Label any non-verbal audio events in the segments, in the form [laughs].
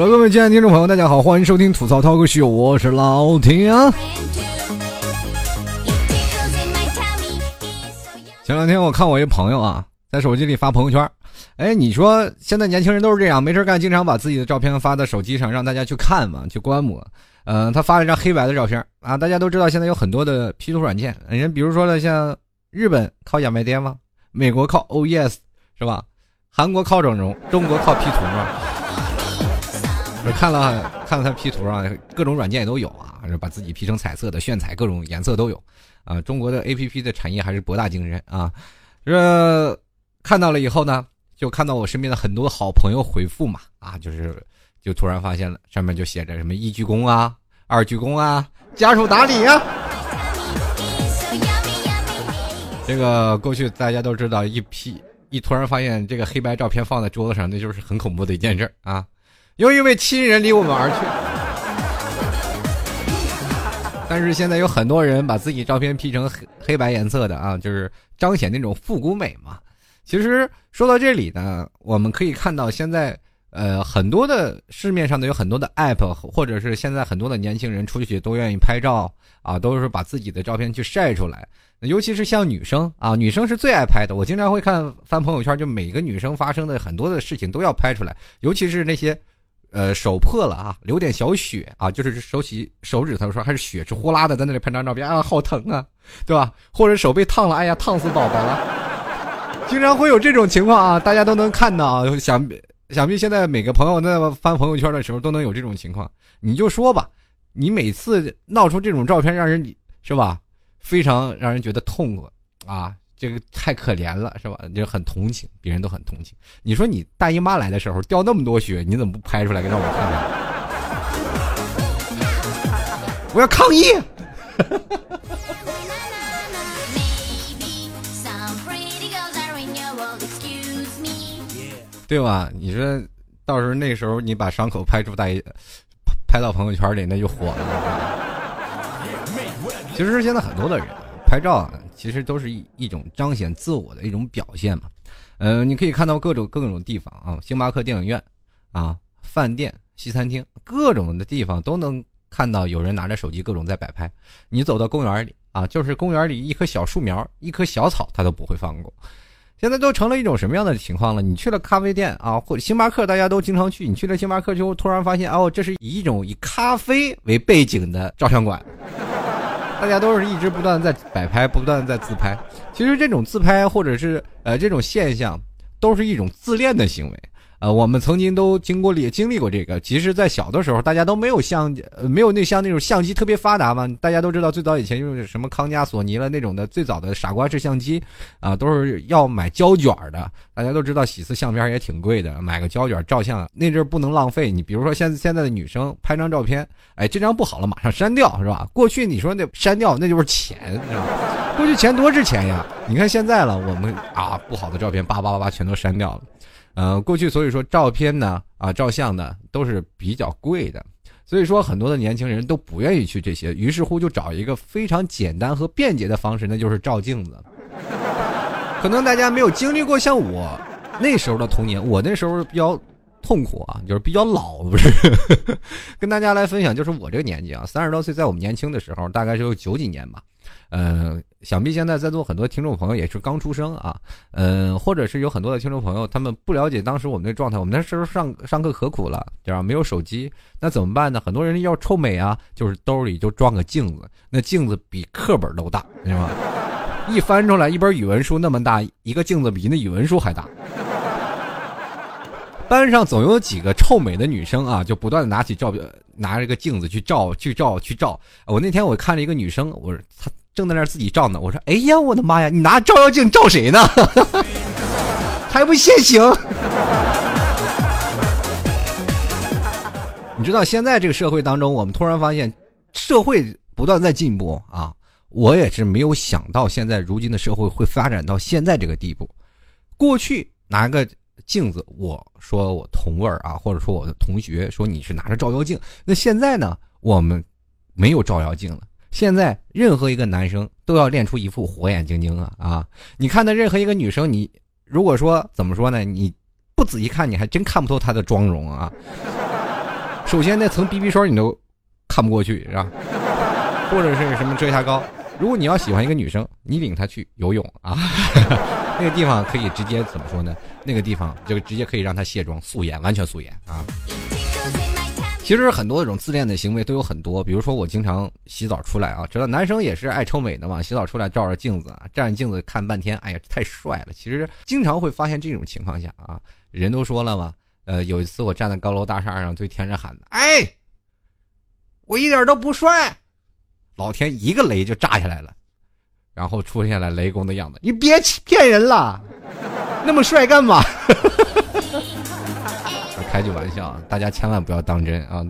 Hello，各位亲爱的听众朋友，大家好，欢迎收听吐槽涛哥秀，我是老田。前两天我看我一朋友啊，在手机里发朋友圈，哎，你说现在年轻人都是这样，没事干，经常把自己的照片发到手机上，让大家去看嘛，去观摩。嗯，他发了一张黑白的照片啊，大家都知道现在有很多的 P 图软件，人比如说呢，像日本靠眼白颠吗，美国靠 OES 是吧？韩国靠整容，中国靠 P 图嘛。看了看了他 P 图啊，各种软件也都有啊，把自己 P 成彩色的、炫彩，各种颜色都有啊。中国的 APP 的产业还是博大精深啊。这看到了以后呢，就看到我身边的很多好朋友回复嘛啊，就是就突然发现了上面就写着什么一鞠躬啊、二鞠躬啊、家属打理啊。这个过去大家都知道，一 P 一突然发现这个黑白照片放在桌子上，那就是很恐怖的一件事啊。又一位亲人离我们而去，但是现在有很多人把自己照片 P 成黑黑白颜色的啊，就是彰显那种复古美嘛。其实说到这里呢，我们可以看到现在呃很多的市面上的有很多的 app，或者是现在很多的年轻人出去都愿意拍照啊，都是把自己的照片去晒出来。尤其是像女生啊，女生是最爱拍的。我经常会看翻朋友圈，就每个女生发生的很多的事情都要拍出来，尤其是那些。呃，手破了啊，流点小血啊，就是手起手指头说还是血是呼啦的，在那里拍张照片啊，好疼啊，对吧？或者手被烫了，哎呀，烫死宝宝了，经常会有这种情况啊，大家都能看到啊。想想必现在每个朋友在翻朋友圈的时候都能有这种情况，你就说吧，你每次闹出这种照片，让人是吧，非常让人觉得痛苦啊。这个太可怜了，是吧？就很同情，别人都很同情。你说你大姨妈来的时候掉那么多血，你怎么不拍出来给让我看看？[laughs] 我要抗议！[laughs] 对吧？你说到时候那时候你把伤口拍出大姨，拍到朋友圈里，那就火了。其实现在很多的人拍照啊。其实都是一一种彰显自我的一种表现嘛，嗯，你可以看到各种各种地方啊，星巴克电影院，啊，饭店、西餐厅，各种的地方都能看到有人拿着手机各种在摆拍。你走到公园里啊，就是公园里一棵小树苗、一棵小草，他都不会放过。现在都成了一种什么样的情况了？你去了咖啡店啊，或星巴克，大家都经常去。你去了星巴克之后，突然发现哦，这是以一种以咖啡为背景的照相馆。大家都是一直不断在摆拍，不断在自拍。其实这种自拍或者是呃这种现象，都是一种自恋的行为。呃，我们曾经都经过也经历过这个。其实，在小的时候，大家都没有相，没有那像那种相机特别发达嘛。大家都知道，最早以前用什么康佳、索尼了那种的最早的傻瓜式相机，啊，都是要买胶卷的。大家都知道，喜事相片也挺贵的，买个胶卷照相，那阵不能浪费。你比如说，现现在的女生拍张照片，哎，这张不好了，马上删掉，是吧？过去你说那删掉，那就是钱，是吧？过去钱多值钱呀！你看现在了，我们啊，不好的照片叭叭叭叭全都删掉了。呃，过去所以说照片呢，啊，照相呢都是比较贵的，所以说很多的年轻人都不愿意去这些，于是乎就找一个非常简单和便捷的方式，那就是照镜子。可能大家没有经历过像我那时候的童年，我那时候比较痛苦啊，就是比较老，不是？[laughs] 跟大家来分享，就是我这个年纪啊，三十多岁，在我们年轻的时候，大概就九几年吧。嗯，想必现在在座很多听众朋友也是刚出生啊，嗯，或者是有很多的听众朋友，他们不了解当时我们的状态。我们那时候上上课可苦了，对吧？没有手机，那怎么办呢？很多人要臭美啊，就是兜里就装个镜子，那镜子比课本都大，知道吗？一翻出来，一本语文书那么大，一个镜子比那语文书还大。班上总有几个臭美的女生啊，就不断的拿起照片，拿着个镜子去照，去照，去照。我那天我看了一个女生，我说她。正在那自己照呢，我说：“哎呀，我的妈呀，你拿照妖镜照谁呢？[laughs] 还不现形？” [laughs] 你知道现在这个社会当中，我们突然发现社会不断在进步啊！我也是没有想到，现在如今的社会会发展到现在这个地步。过去拿个镜子，我说我同位啊，或者说我的同学说你是拿着照妖镜，那现在呢，我们没有照妖镜了。现在任何一个男生都要练出一副火眼金睛啊啊！你看到任何一个女生，你如果说怎么说呢？你不仔细看，你还真看不透她的妆容啊。[laughs] 首先那层 BB 霜你都看不过去，是吧？或者是什么遮瑕膏？如果你要喜欢一个女生，你领她去游泳啊，[laughs] 那个地方可以直接怎么说呢？那个地方就直接可以让她卸妆素颜，完全素颜啊。其实很多这种自恋的行为都有很多，比如说我经常洗澡出来啊，知道男生也是爱臭美的嘛，洗澡出来照着镜子啊，站着镜子看半天，哎呀太帅了。其实经常会发现这种情况下啊，人都说了嘛，呃，有一次我站在高楼大厦上对天上喊：“哎，我一点都不帅。”老天一个雷就炸下来了，然后出现了雷公的样子。你别骗人了，那么帅干嘛？开句玩笑，大家千万不要当真啊！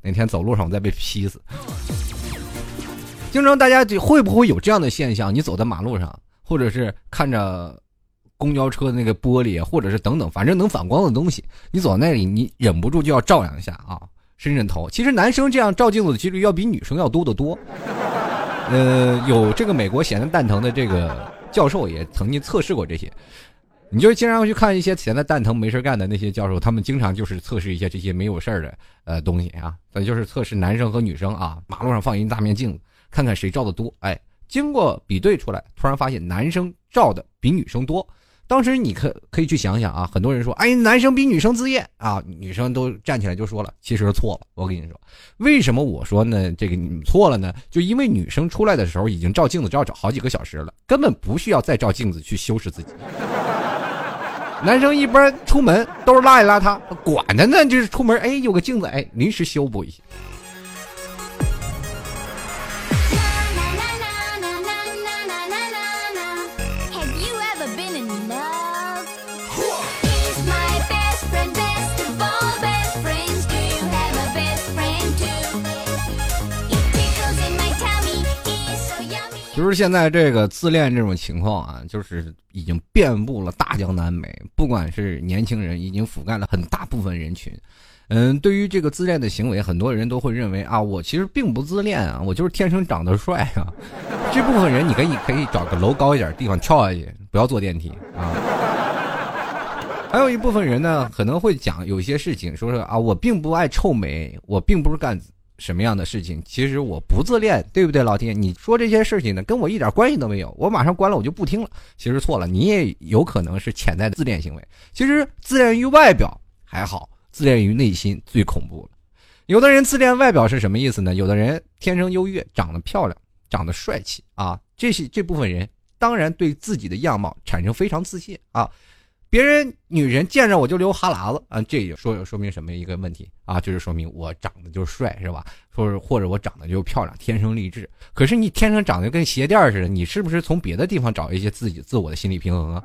哪天走路上我再被劈死。经常大家就会不会有这样的现象？你走在马路上，或者是看着公交车那个玻璃，或者是等等，反正能反光的东西，你走到那里，你忍不住就要照两下啊，伸伸头。其实男生这样照镜子的几率要比女生要多得多。呃，有这个美国咸的蛋疼的这个教授也曾经测试过这些。你就经常去看一些闲的蛋疼没事干的那些教授，他们经常就是测试一些这些没有事儿的呃东西啊，咱就是测试男生和女生啊，马路上放一大面镜子，看看谁照的多。哎，经过比对出来，突然发现男生照的比女生多。当时你可可以去想想啊，很多人说，哎，男生比女生自恋啊，女生都站起来就说了，其实错了。我跟你说，为什么我说呢？这个你错了呢？就因为女生出来的时候已经照镜子照好几个小时了，根本不需要再照镜子去修饰自己。男生一般出门都是邋里邋遢，管他呢，就是出门，哎，有个镜子，哎，临时修补一下。就是现在这个自恋这种情况啊，就是已经遍布了大江南北，不管是年轻人，已经覆盖了很大部分人群。嗯，对于这个自恋的行为，很多人都会认为啊，我其实并不自恋啊，我就是天生长得帅啊。这部分人，你可以可以找个楼高一点地方跳下去，不要坐电梯啊。还有一部分人呢，可能会讲有些事情，说说啊，我并不爱臭美，我并不是干。什么样的事情？其实我不自恋，对不对，老天？你说这些事情呢，跟我一点关系都没有。我马上关了，我就不听了。其实错了，你也有可能是潜在的自恋行为。其实自恋于外表还好，自恋于内心最恐怖了。有的人自恋外表是什么意思呢？有的人天生优越，长得漂亮，长得帅气啊，这些这部分人当然对自己的样貌产生非常自信啊。别人女人见着我就流哈喇子啊，这也说说明什么一个问题啊？就是说明我长得就帅是吧？说是或者我长得就漂亮，天生丽质。可是你天生长得跟鞋垫似的，你是不是从别的地方找一些自己自我的心理平衡啊？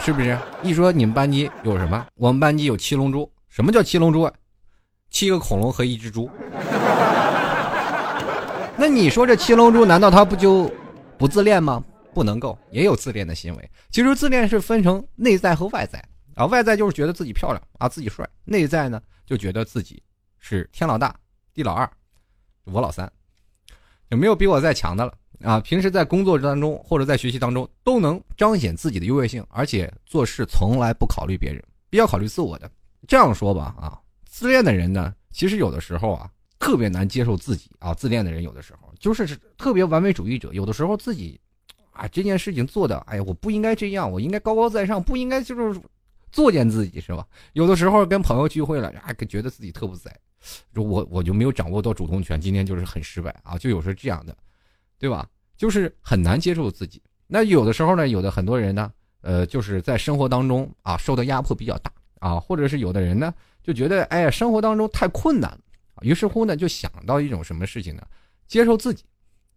是不是？一说你们班级有什么？我们班级有七龙珠。什么叫七龙珠？啊？七个恐龙和一只猪。那你说这七龙珠难道他不就不自恋吗？不能够，也有自恋的行为。其实自恋是分成内在和外在啊，外在就是觉得自己漂亮啊，自己帅；内在呢，就觉得自己是天老大，地老二，我老三，有没有比我再强的了啊？平时在工作当中或者在学习当中，都能彰显自己的优越性，而且做事从来不考虑别人，比较考虑自我的。这样说吧啊，自恋的人呢，其实有的时候啊，特别难接受自己啊。自恋的人有的时候就是特别完美主义者，有的时候自己。啊，这件事情做的，哎呀，我不应该这样，我应该高高在上，不应该就是作践自己，是吧？有的时候跟朋友聚会了，啊，觉得自己特不在，我我就没有掌握到主动权，今天就是很失败啊，就有时候这样的，对吧？就是很难接受自己。那有的时候呢，有的很多人呢，呃，就是在生活当中啊，受的压迫比较大啊，或者是有的人呢，就觉得哎呀，生活当中太困难了，于是乎呢，就想到一种什么事情呢？接受自己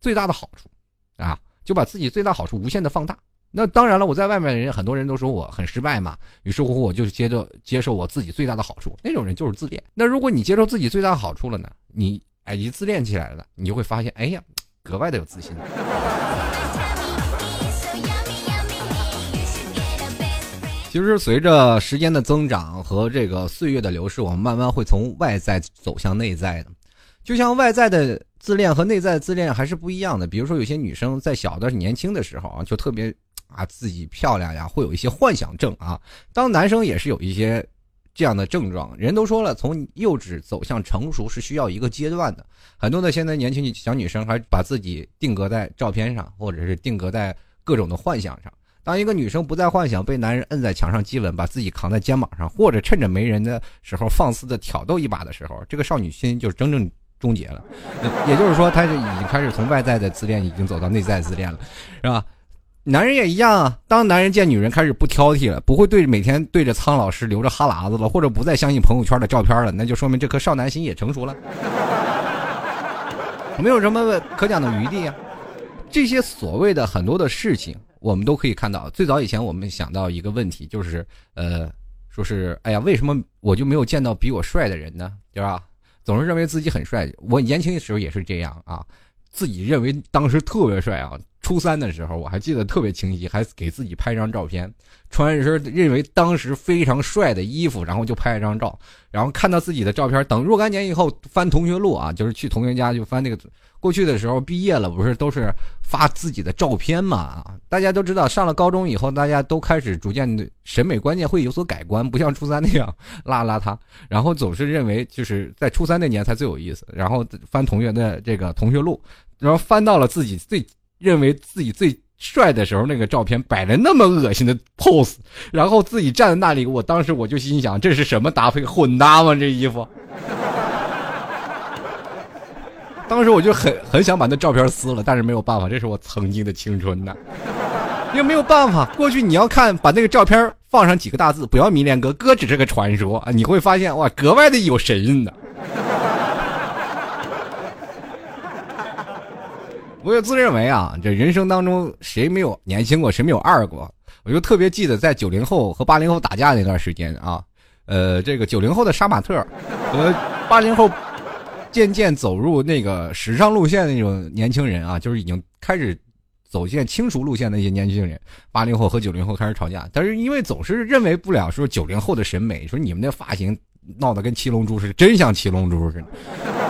最大的好处啊。就把自己最大好处无限的放大。那当然了，我在外面的人，很多人都说我很失败嘛。于是乎，我就接着接受我自己最大的好处。那种人就是自恋。那如果你接受自己最大的好处了呢？你哎一自恋起来了，你就会发现，哎呀，格外的有自信。其实随着时间的增长和这个岁月的流逝，我们慢慢会从外在走向内在的。就像外在的。自恋和内在自恋还是不一样的。比如说，有些女生在小的年轻的时候啊，就特别啊自己漂亮呀，会有一些幻想症啊。当男生也是有一些这样的症状。人都说了，从幼稚走向成熟是需要一个阶段的。很多的现在年轻小女生还把自己定格在照片上，或者是定格在各种的幻想上。当一个女生不再幻想被男人摁在墙上激吻，把自己扛在肩膀上，或者趁着没人的时候放肆的挑逗一把的时候，这个少女心就真正终结了。也就是说，他就已经开始从外在的自恋，已经走到内在自恋了，是吧？男人也一样啊。当男人见女人开始不挑剔了，不会对每天对着苍老师流着哈喇子了，或者不再相信朋友圈的照片了，那就说明这颗少男心也成熟了，没有什么可讲的余地啊。这些所谓的很多的事情。我们都可以看到，最早以前我们想到一个问题，就是呃，说是哎呀，为什么我就没有见到比我帅的人呢？对吧？总是认为自己很帅。我年轻的时候也是这样啊，自己认为当时特别帅啊。初三的时候，我还记得特别清晰，还给自己拍一张照片，穿一身认为当时非常帅的衣服，然后就拍一张照。然后看到自己的照片，等若干年以后翻同学录啊，就是去同学家就翻那个。过去的时候，毕业了不是都是发自己的照片嘛？大家都知道，上了高中以后，大家都开始逐渐的审美观念会有所改观，不像初三那样邋邋遢，然后总是认为就是在初三那年才最有意思。然后翻同学的这个同学录，然后翻到了自己最认为自己最帅的时候，那个照片摆了那么恶心的 pose，然后自己站在那里，我当时我就心想，这是什么搭配？混搭吗？这衣服？当时我就很很想把那照片撕了，但是没有办法，这是我曾经的青春呐，又没有办法。过去你要看把那个照片放上几个大字，不要迷恋哥哥只是个传说啊，你会发现哇，格外的有神韵的。我就自认为啊，这人生当中谁没有年轻过，谁没有二过？我就特别记得在九零后和八零后打架那段时间啊，呃，这个九零后的杀马特和八零后。渐渐走入那个时尚路线的那种年轻人啊，就是已经开始走线轻熟路线的一些年轻人，八零后和九零后开始吵架。但是因为总是认为不了说九零后的审美，说你们那发型闹得跟七龙珠似的，真像七龙珠似的，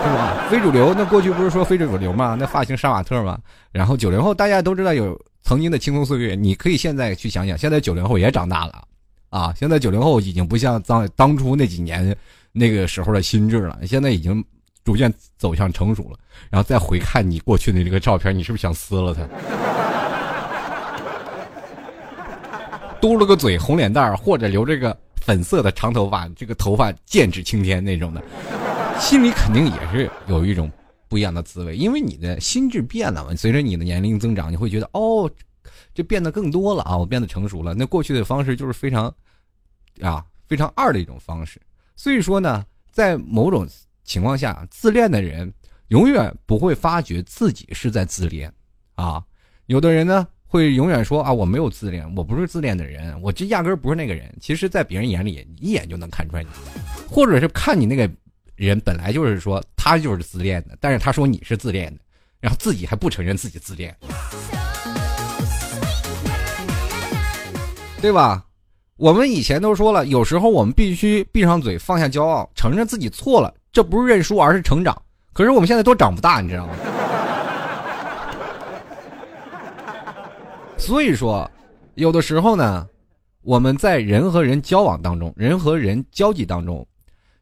是吧？非主流，那过去不是说非主流吗？那发型杀马特吗？然后九零后大家都知道有曾经的青葱岁月，你可以现在去想想，现在九零后也长大了啊，现在九零后已经不像当当初那几年那个时候的心智了，现在已经。逐渐走向成熟了，然后再回看你过去的这个照片，你是不是想撕了他？[laughs] 嘟了个嘴，红脸蛋儿，或者留这个粉色的长头发，这个头发剑指青天那种的，心里肯定也是有一种不一样的滋味，因为你的心智变了嘛。随着你的年龄增长，你会觉得哦，这变得更多了啊，我变得成熟了。那过去的方式就是非常啊非常二的一种方式。所以说呢，在某种。情况下，自恋的人永远不会发觉自己是在自恋，啊，有的人呢会永远说啊，我没有自恋，我不是自恋的人，我这压根儿不是那个人。其实，在别人眼里，一眼就能看出来你，或者是看你那个人本来就是说他就是自恋的，但是他说你是自恋的，然后自己还不承认自己自恋，对吧？我们以前都说了，有时候我们必须闭上嘴，放下骄傲，承认自己错了。这不是认输，而是成长。可是我们现在都长不大，你知道吗？所以说，有的时候呢，我们在人和人交往当中，人和人交际当中，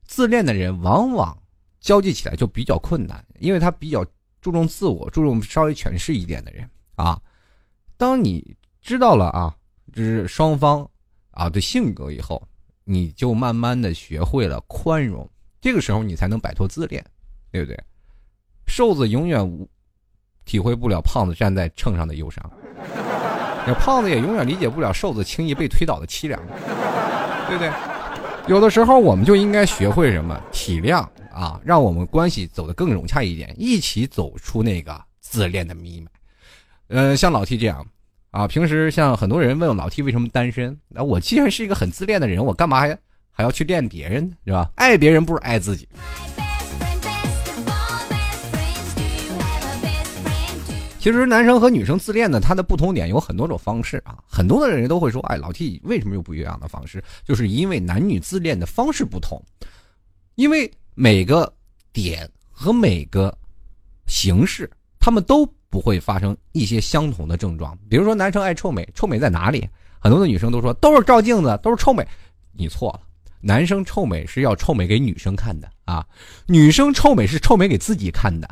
自恋的人往往交际起来就比较困难，因为他比较注重自我，注重稍微权势一点的人啊。当你知道了啊，就是双方啊的性格以后，你就慢慢的学会了宽容。这个时候你才能摆脱自恋，对不对？瘦子永远无体会不了胖子站在秤上的忧伤，那胖子也永远理解不了瘦子轻易被推倒的凄凉，对不对？有的时候我们就应该学会什么体谅啊，让我们关系走得更融洽一点，一起走出那个自恋的迷霾。嗯，像老 T 这样啊，平时像很多人问老 T 为什么单身，那我既然是一个很自恋的人，我干嘛还？还要去恋别人呢，是吧？爱别人不如爱自己。其实男生和女生自恋呢，它的不同点有很多种方式啊。很多的人都会说：“哎，老 T 为什么有不一样的方式？”就是因为男女自恋的方式不同，因为每个点和每个形式，他们都不会发生一些相同的症状。比如说，男生爱臭美，臭美在哪里？很多的女生都说都是照镜子，都是臭美。你错了。男生臭美是要臭美给女生看的啊，女生臭美是臭美给自己看的。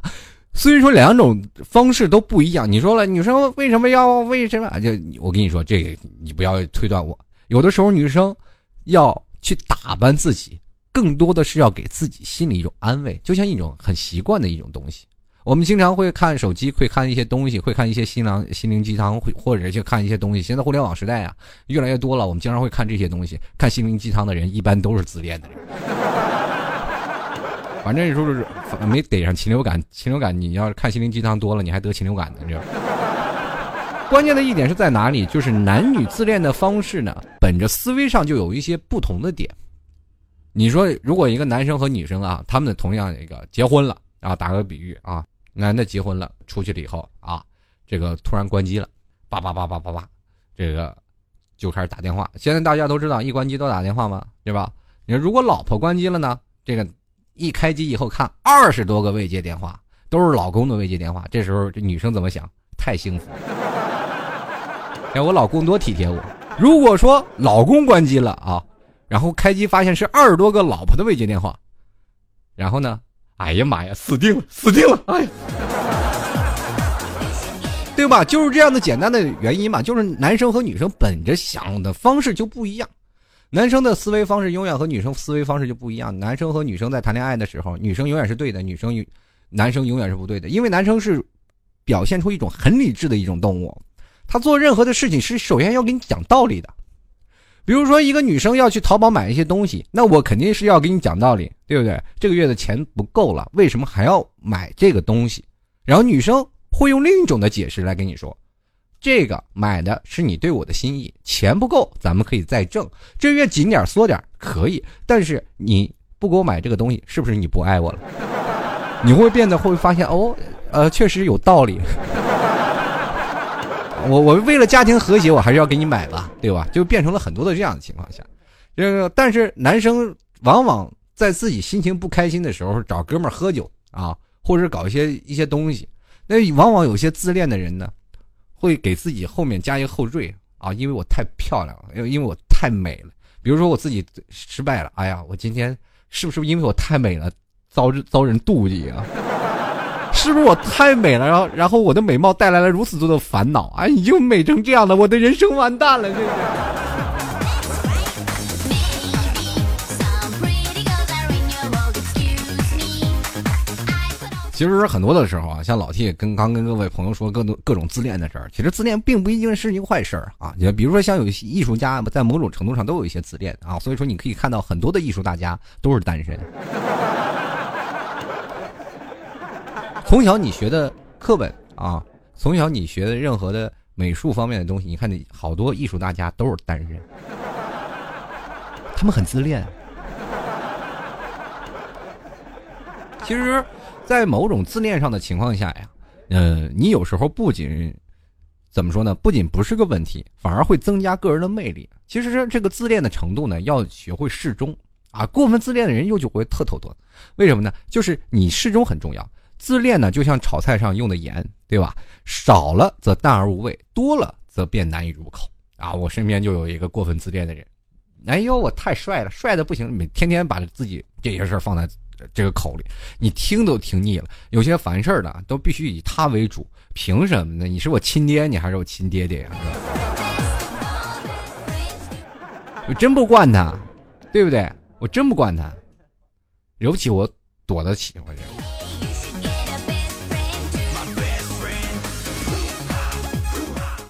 所以说两种方式都不一样。你说了，女生为什么要为什么？就我跟你说，这个你不要推断我。有的时候女生要去打扮自己，更多的是要给自己心里一种安慰，就像一种很习惯的一种东西。我们经常会看手机，会看一些东西，会看一些心灵心灵鸡汤，会或者去看一些东西。现在互联网时代啊，越来越多了，我们经常会看这些东西。看心灵鸡汤的人，一般都是自恋的人。反正说是没得上禽流感，禽流感你要是看心灵鸡汤多了，你还得禽流感呢。这 [laughs] 关键的一点是在哪里？就是男女自恋的方式呢，本着思维上就有一些不同的点。你说，如果一个男生和女生啊，他们同样一个结婚了啊，打个比喻啊，男的结婚了，出去了以后啊，这个突然关机了，叭叭叭叭叭叭，这个就开始打电话。现在大家都知道，一关机都打电话吗？对吧？你说如果老婆关机了呢？这个。一开机以后看二十多个未接电话，都是老公的未接电话。这时候这女生怎么想？太幸福了！[laughs] 哎，我老公多体贴我。如果说老公关机了啊，然后开机发现是二十多个老婆的未接电话，然后呢？哎呀妈呀，死定了，死定了！哎呀，对吧？就是这样的简单的原因嘛，就是男生和女生本着想的方式就不一样。男生的思维方式永远和女生思维方式就不一样。男生和女生在谈恋爱的时候，女生永远是对的，女生男生永远是不对的。因为男生是表现出一种很理智的一种动物，他做任何的事情是首先要给你讲道理的。比如说，一个女生要去淘宝买一些东西，那我肯定是要给你讲道理，对不对？这个月的钱不够了，为什么还要买这个东西？然后女生会用另一种的解释来跟你说。这个买的是你对我的心意，钱不够，咱们可以再挣。这月紧点缩点可以，但是你不给我买这个东西，是不是你不爱我了？[laughs] 你会变得会发现哦，呃，确实有道理。我我为了家庭和谐，我还是要给你买吧，对吧？就变成了很多的这样的情况下，这个但是男生往往在自己心情不开心的时候，找哥们儿喝酒啊，或者搞一些一些东西，那往往有些自恋的人呢。会给自己后面加一个后缀啊，因为我太漂亮了，因为因为我太美了。比如说我自己失败了，哎呀，我今天是不是因为我太美了，遭遭人妒忌啊？[laughs] 是不是我太美了，然后然后我的美貌带来了如此多的烦恼？哎，你就美成这样的，我的人生完蛋了，这是。其实很多的时候啊，像老 T 跟刚跟各位朋友说各种各种自恋的事儿，其实自恋并不一定是一个坏事儿啊。你比如说像有些艺术家，在某种程度上都有一些自恋啊。所以说你可以看到很多的艺术大家都是单身。从小你学的课本啊，从小你学的任何的美术方面的东西，你看你好多艺术大家都是单身，他们很自恋。其实。在某种自恋上的情况下呀，呃，你有时候不仅怎么说呢？不仅不是个问题，反而会增加个人的魅力。其实这个自恋的程度呢，要学会适中啊。过分自恋的人又就会特头多，为什么呢？就是你适中很重要。自恋呢，就像炒菜上用的盐，对吧？少了则淡而无味，多了则变难以入口啊。我身边就有一个过分自恋的人，哎呦，我太帅了，帅的不行，每天天把自己这些事儿放在。这个口里，你听都听腻了。有些烦事儿的都必须以他为主，凭什么呢？你是我亲爹，你还是我亲爹爹呀？我真不惯他，对不对？我真不惯他，惹不起我躲得起，我这。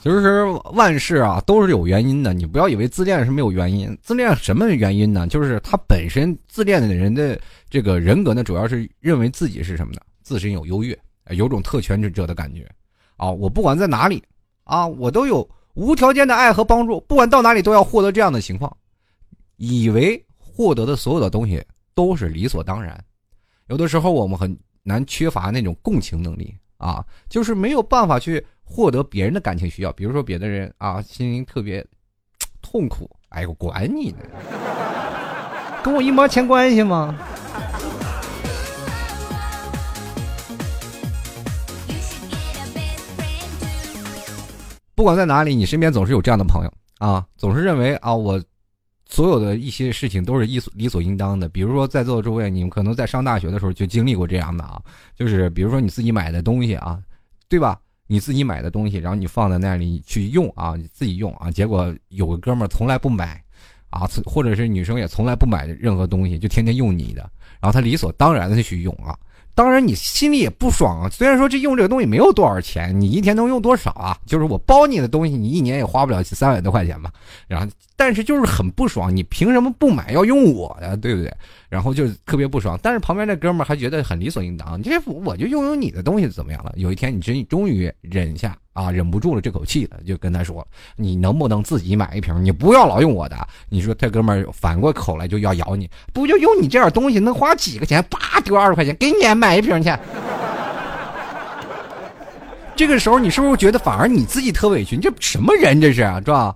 其实万事啊都是有原因的，你不要以为自恋是没有原因。自恋什么原因呢？就是他本身自恋的人的这个人格呢，主要是认为自己是什么呢？自身有优越，有种特权者的感觉。啊，我不管在哪里，啊，我都有无条件的爱和帮助，不管到哪里都要获得这样的情况，以为获得的所有的东西都是理所当然。有的时候我们很难缺乏那种共情能力啊，就是没有办法去。获得别人的感情需要，比如说别的人啊，心灵特别 [tsk] 痛苦，哎，我管你呢，跟我一毛钱关系吗？不管在哪里，你身边总是有这样的朋友啊，总是认为啊，我所有的一些事情都是理所理所应当的。比如说，在座的诸位，你们可能在上大学的时候就经历过这样的啊，就是比如说你自己买的东西啊，对吧？你自己买的东西，然后你放在那里去用啊，你自己用啊，结果有个哥们儿从来不买，啊，或者是女生也从来不买任何东西，就天天用你的，然后他理所当然的去用啊。当然，你心里也不爽啊。虽然说这用这个东西没有多少钱，你一天能用多少啊？就是我包你的东西，你一年也花不了三百多块钱吧。然后，但是就是很不爽，你凭什么不买要用我的，对不对？然后就特别不爽。但是旁边那哥们儿还觉得很理所应当，这我就拥有你的东西怎么样了？有一天你真终于忍下啊，忍不住了这口气了，就跟他说：“你能不能自己买一瓶？你不要老用我的。”你说这哥们儿反过口来就要咬你，不就用你这点东西能花几个钱？叭丢二十块钱给你买一瓶去。这个时候你是不是觉得反而你自己特委屈？你这什么人这是啊，是吧？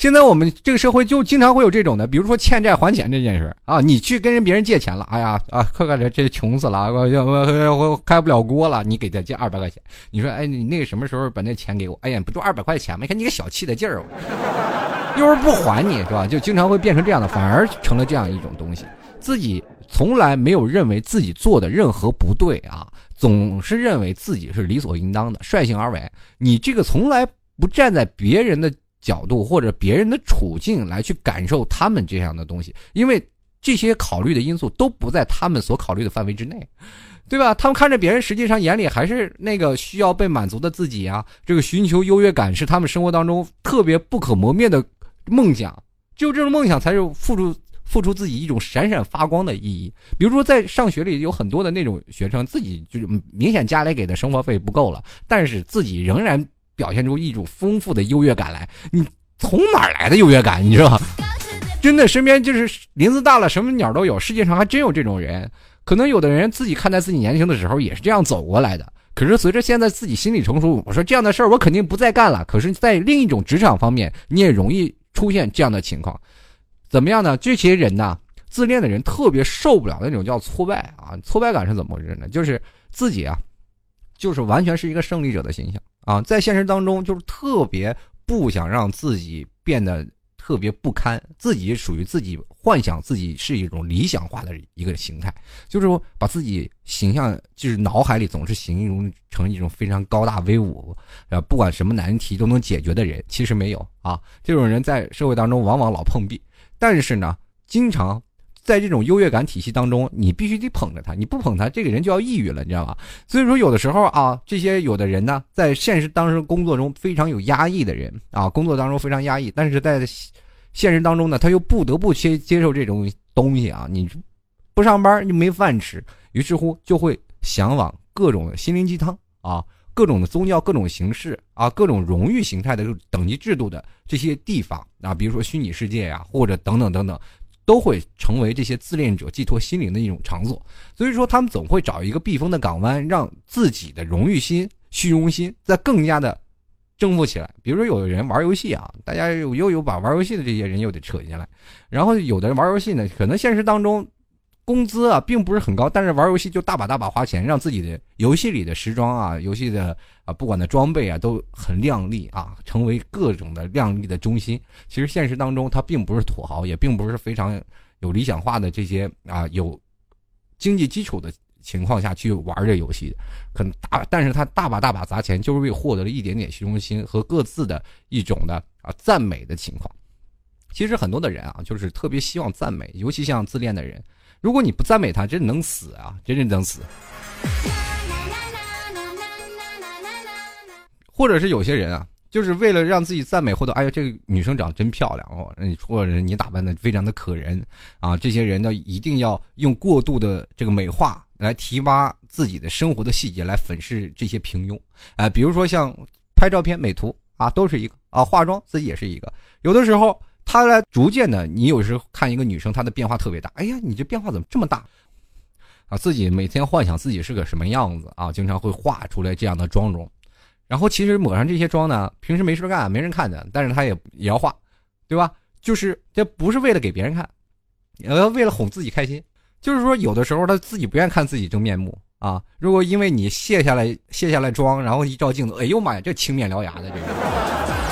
现在我们这个社会就经常会有这种的，比如说欠债还钱这件事啊，你去跟人别人借钱了，哎呀啊，快快这这穷死了，我我我开不了锅了，你给他借二百块钱，你说哎你那个什么时候把那钱给我？哎呀不就二百块钱吗？你看你个小气的劲儿，又是不还你是吧？就经常会变成这样的，反而成了这样一种东西，自己从来没有认为自己做的任何不对啊，总是认为自己是理所应当的，率性而为，你这个从来不站在别人的。角度或者别人的处境来去感受他们这样的东西，因为这些考虑的因素都不在他们所考虑的范围之内，对吧？他们看着别人，实际上眼里还是那个需要被满足的自己啊。这个寻求优越感是他们生活当中特别不可磨灭的梦想，只有这种梦想才是付出付出自己一种闪闪发光的意义。比如说在上学里有很多的那种学生，自己就是明显家里给的生活费不够了，但是自己仍然。表现出一种丰富的优越感来，你从哪儿来的优越感？你知道吗？[laughs] 真的，身边就是林子大了，什么鸟都有。世界上还真有这种人。可能有的人自己看待自己年轻的时候也是这样走过来的。可是随着现在自己心理成熟，我说这样的事儿我肯定不再干了。可是，在另一种职场方面，你也容易出现这样的情况。怎么样呢？这些人呢，自恋的人特别受不了那种叫挫败啊，挫败感是怎么回事呢？就是自己啊，就是完全是一个胜利者的形象。啊，在现实当中就是特别不想让自己变得特别不堪，自己属于自己幻想自己是一种理想化的一个形态，就是说把自己形象就是脑海里总是形容成一种非常高大威武，呃，不管什么难题都能解决的人，其实没有啊，这种人在社会当中往往老碰壁，但是呢，经常。在这种优越感体系当中，你必须得捧着他，你不捧他，这个人就要抑郁了，你知道吧？所以说，有的时候啊，这些有的人呢，在现实当中工作中非常有压抑的人啊，工作当中非常压抑，但是在现实当中呢，他又不得不接接受这种东西啊，你不上班你没饭吃，于是乎就会向往各种心灵鸡汤啊，各种的宗教、各种形式啊、各种荣誉形态的等级制度的这些地方啊，比如说虚拟世界呀，或者等等等等。都会成为这些自恋者寄托心灵的一种场所，所以说他们总会找一个避风的港湾，让自己的荣誉心、虚荣心再更加的征服起来。比如说，有的人玩游戏啊，大家又又有把玩游戏的这些人又得扯进来，然后有的人玩游戏呢，可能现实当中。工资啊，并不是很高，但是玩游戏就大把大把花钱，让自己的游戏里的时装啊、游戏的啊，不管的装备啊，都很靓丽啊，成为各种的靓丽的中心。其实现实当中，他并不是土豪，也并不是非常有理想化的这些啊，有经济基础的情况下去玩这游戏，可能大，但是他大把大把砸钱，就是为获得了一点点虚荣心和各自的一种的啊赞美的情况。其实很多的人啊，就是特别希望赞美，尤其像自恋的人。如果你不赞美他，真能死啊！真真能死。或者是有些人啊，就是为了让自己赞美，或者哎呀，这个女生长得真漂亮哦，你或者你打扮的非常的可人啊，这些人呢，一定要用过度的这个美化来提拔自己的生活的细节，来粉饰这些平庸。哎，比如说像拍照片、美图啊，都是一个啊，化妆自己也是一个，有的时候。他来逐渐的，你有时候看一个女生，她的变化特别大。哎呀，你这变化怎么这么大？啊，自己每天幻想自己是个什么样子啊，经常会画出来这样的妆容。然后其实抹上这些妆呢，平时没事干，没人看的，但是他也也要画，对吧？就是这不是为了给别人看，呃为了哄自己开心。就是说，有的时候他自己不愿意看自己真面目啊。如果因为你卸下来卸下来妆，然后一照镜子，哎呦妈呀，这青面獠牙的这个。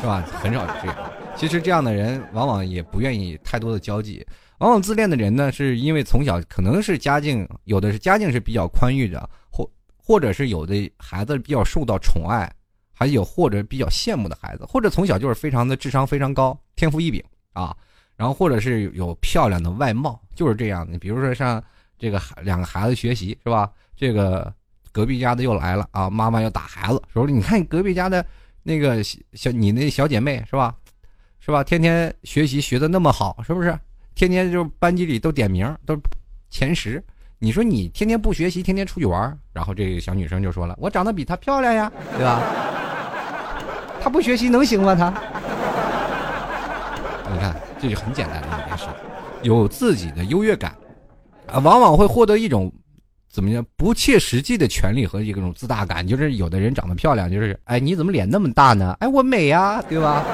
是吧？很少这样。其实这样的人往往也不愿意太多的交际。往往自恋的人呢，是因为从小可能是家境，有的是家境是比较宽裕的，或或者是有的孩子比较受到宠爱，还有或者比较羡慕的孩子，或者从小就是非常的智商非常高，天赋异禀啊，然后或者是有漂亮的外貌，就是这样的。比如说像这个两个孩子学习是吧？这个隔壁家的又来了啊，妈妈要打孩子，说你看隔壁家的那个小你那小姐妹是吧？是吧？天天学习学的那么好，是不是？天天就班级里都点名，都前十。你说你天天不学习，天天出去玩，然后这个小女生就说了：“我长得比她漂亮呀，对吧？她不学习能行吗？她？你看，这就很简单的一件事，有自己的优越感啊，往往会获得一种怎么样不切实际的权利和一种自大感。就是有的人长得漂亮，就是哎，你怎么脸那么大呢？哎，我美呀，对吧？”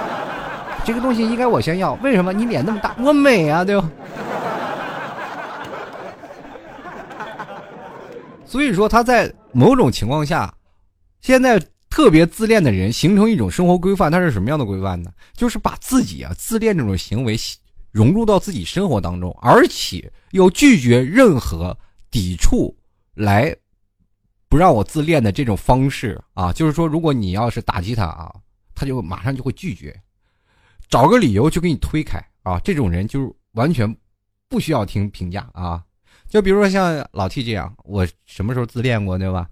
这个东西应该我先要，为什么？你脸那么大，我美啊，对吧？[laughs] 所以说他在某种情况下，现在特别自恋的人形成一种生活规范，它是什么样的规范呢？就是把自己啊自恋这种行为融入到自己生活当中，而且又拒绝任何抵触来不让我自恋的这种方式啊。就是说，如果你要是打击他啊，他就马上就会拒绝。找个理由就给你推开啊！这种人就是完全不需要听评价啊！就比如说像老 T 这样，我什么时候自恋过对吧？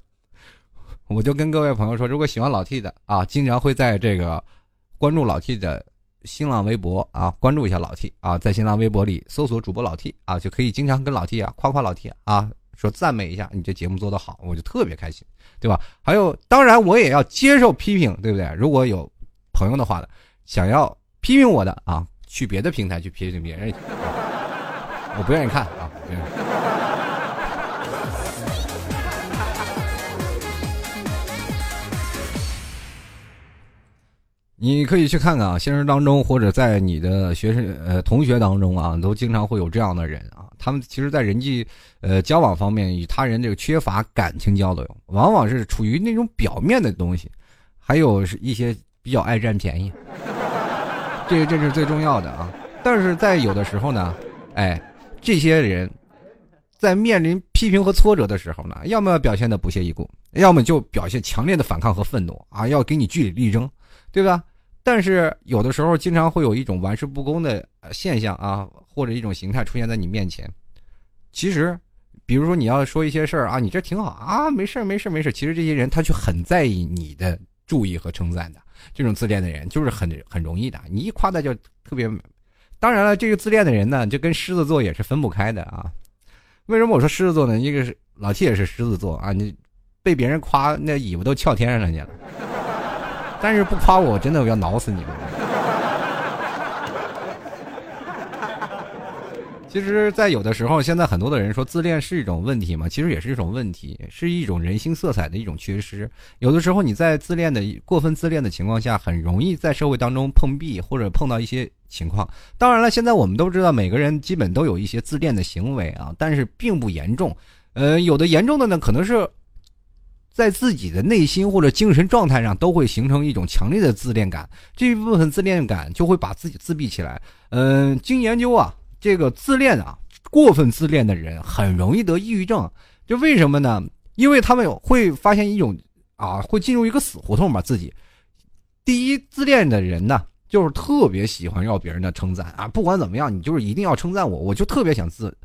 我就跟各位朋友说，如果喜欢老 T 的啊，经常会在这个关注老 T 的新浪微博啊，关注一下老 T 啊，在新浪微博里搜索主播老 T 啊，就可以经常跟老 T 啊夸夸老 T 啊，说赞美一下你这节目做得好，我就特别开心，对吧？还有，当然我也要接受批评，对不对？如果有朋友的话呢，想要。批评我的啊，去别的平台去批评别人，我不愿意看啊。[laughs] 你可以去看看啊，现实当中或者在你的学生呃同学当中啊，都经常会有这样的人啊。他们其实，在人际呃交往方面，与他人这个缺乏感情交流，往往是处于那种表面的东西，还有是一些比较爱占便宜。这这是最重要的啊！但是在有的时候呢，哎，这些人，在面临批评和挫折的时候呢，要么表现的不屑一顾，要么就表现强烈的反抗和愤怒啊，要给你据理力争，对吧？但是有的时候，经常会有一种玩世不恭的现象啊，或者一种形态出现在你面前。其实，比如说你要说一些事儿啊，你这挺好啊，没事儿没事儿没事儿。其实这些人他却很在意你的注意和称赞的。这种自恋的人就是很很容易的，你一夸他就特别。当然了，这个自恋的人呢，就跟狮子座也是分不开的啊。为什么我说狮子座呢？一个是老七也是狮子座啊，你被别人夸那尾巴都翘天上去了，但是不夸我，真的我要挠死你们。其实，在有的时候，现在很多的人说自恋是一种问题嘛，其实也是一种问题，是一种人性色彩的一种缺失。有的时候，你在自恋的过分自恋的情况下，很容易在社会当中碰壁，或者碰到一些情况。当然了，现在我们都知道，每个人基本都有一些自恋的行为啊，但是并不严重。呃，有的严重的呢，可能是在自己的内心或者精神状态上都会形成一种强烈的自恋感，这一部分自恋感就会把自己自闭起来。嗯，经研究啊。这个自恋啊，过分自恋的人很容易得抑郁症，就为什么呢？因为他们有会发现一种啊，会进入一个死胡同吧。自己第一，自恋的人呢，就是特别喜欢要别人的称赞啊，不管怎么样，你就是一定要称赞我，我就特别想自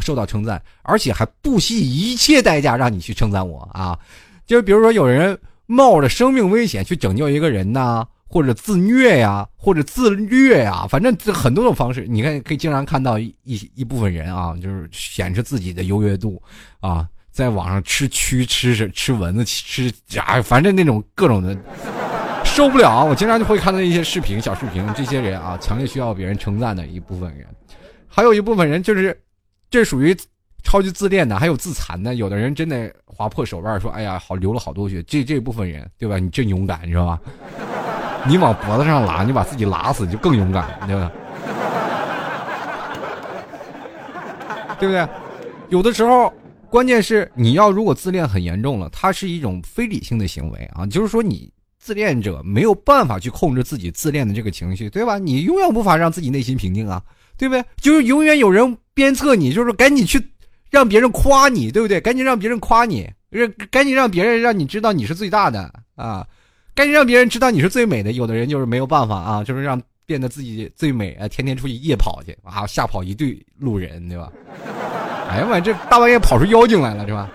受到称赞，而且还不惜一切代价让你去称赞我啊。就比如说有人冒着生命危险去拯救一个人呐。或者自虐呀，或者自虐呀，反正这很多种方式。你看，可以经常看到一一部分人啊，就是显示自己的优越度啊，在网上吃蛆、吃吃蚊子、吃啊，反正那种各种的受不了。我经常就会看到一些视频、小视频，这些人啊，强烈需要别人称赞的一部分人，还有一部分人就是，这属于超级自恋的，还有自残的。有的人真的划破手腕说：“哎呀，好流了好多血。”这这部分人，对吧？你真勇敢，你知道吧？[laughs] 你往脖子上拉，你把自己拉死就更勇敢，对吧？[laughs] 对不对？有的时候，关键是你要如果自恋很严重了，它是一种非理性的行为啊，就是说你自恋者没有办法去控制自己自恋的这个情绪，对吧？你永远无法让自己内心平静啊，对不对？就是永远有人鞭策你，就是赶紧去让别人夸你，对不对？赶紧让别人夸你，赶紧让别人让你知道你是最大的啊，赶紧让别人知道你是最美的。有的人就是没有办法啊，就是让变得自己最美啊，天天出去夜跑去啊，吓跑一队路人，对吧？哎呀妈，这大半夜跑出妖精来了，是吧？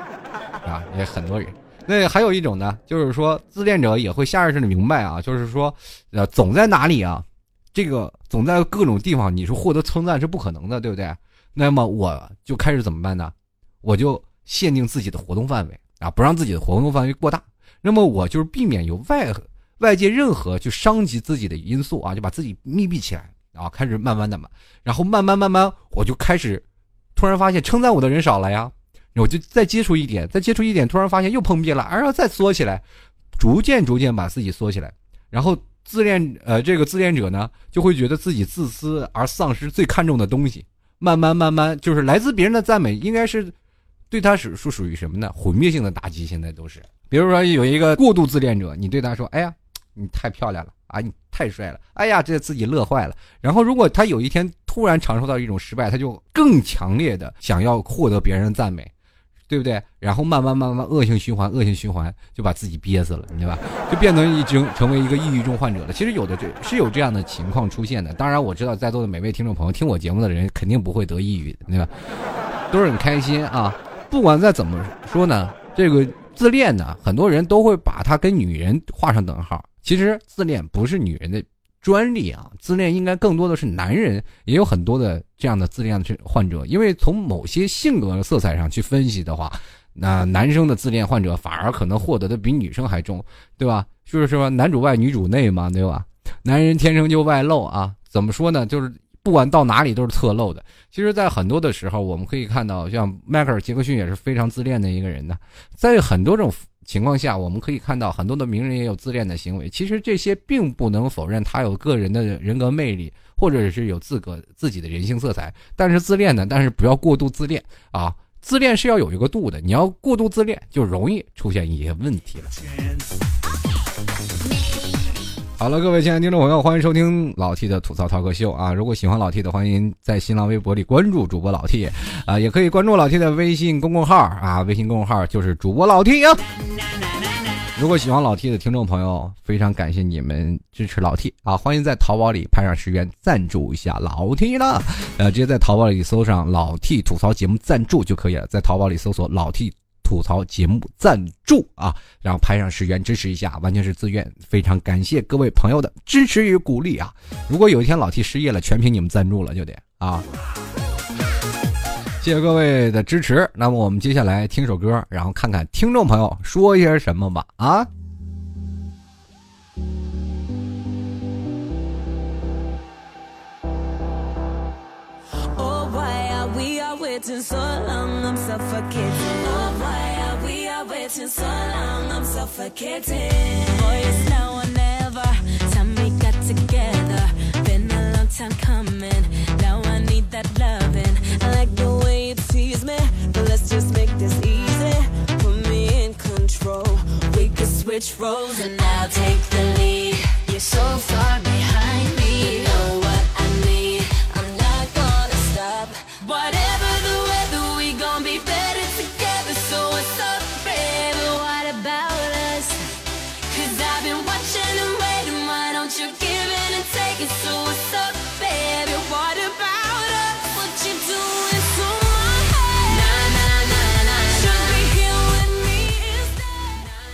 啊，也很多人。那还有一种呢，就是说自恋者也会下意识的明白啊，就是说，呃，总在哪里啊，这个总在各种地方，你说获得称赞是不可能的，对不对？那么我就开始怎么办呢？我就限定自己的活动范围啊，不让自己的活动范围过大。那么我就是避免有外外界任何去伤及自己的因素啊，就把自己密闭起来啊，开始慢慢的嘛，然后慢慢慢慢，我就开始突然发现称赞我的人少了呀。我就再接触一点，再接触一点，突然发现又碰壁了，然后再缩起来，逐渐逐渐把自己缩起来，然后自恋呃这个自恋者呢就会觉得自己自私而丧失最看重的东西，慢慢慢慢就是来自别人的赞美应该是对他是属属于什么呢？毁灭性的打击，现在都是，比如说有一个过度自恋者，你对他说，哎呀，你太漂亮了啊，你太帅了，哎呀，这自己乐坏了，然后如果他有一天突然尝受到一种失败，他就更强烈的想要获得别人的赞美。对不对？然后慢慢慢慢恶性循环，恶性循环就把自己憋死了，对吧？就变成已经成为一个抑郁症患者了。其实有的这是有这样的情况出现的。当然，我知道在座的每位听众朋友听我节目的人肯定不会得抑郁，对吧？都是很开心啊。不管再怎么说呢，这个自恋呢，很多人都会把它跟女人画上等号。其实自恋不是女人的。专利啊，自恋应该更多的是男人，也有很多的这样的自恋的患者。因为从某些性格色彩上去分析的话，那男生的自恋患者反而可能获得的比女生还重，对吧？就是说男主外女主内嘛，对吧？男人天生就外露啊，怎么说呢？就是不管到哪里都是侧漏的。其实，在很多的时候，我们可以看到，像迈克尔·杰克逊也是非常自恋的一个人呢，在很多种。情况下，我们可以看到很多的名人也有自恋的行为。其实这些并不能否认他有个人的人格魅力，或者是有自个自己的人性色彩。但是自恋呢？但是不要过度自恋啊！自恋是要有一个度的。你要过度自恋，就容易出现一些问题了。好了，各位亲爱的听众朋友，欢迎收听老 T 的吐槽涛哥秀啊！如果喜欢老 T 的，欢迎在新浪微博里关注主播老 T，啊，也可以关注老 T 的微信公众号啊，微信公众号就是主播老 T 啊。如果喜欢老 T 的听众朋友，非常感谢你们支持老 T 啊！欢迎在淘宝里拍上十元赞助一下老 T 了，呃，直接在淘宝里搜上老 T 吐槽节目赞助就可以了，在淘宝里搜索老 T。吐槽节目赞助啊，然后拍上十元支持一下，完全是自愿，非常感谢各位朋友的支持与鼓励啊！如果有一天老 T 失业了，全凭你们赞助了，就得啊！谢谢各位的支持。那么我们接下来听首歌，然后看看听众朋友说些什么吧啊！waiting so long, I'm suffocating. Waiting so long? I'm suffocating. Boy, it's now or never. Time we got together. Been a long time coming. Now I need that loving. I like the way you tease me, but let's just make this easy. Put me in control. We could switch roles and I'll take the lead. You're so far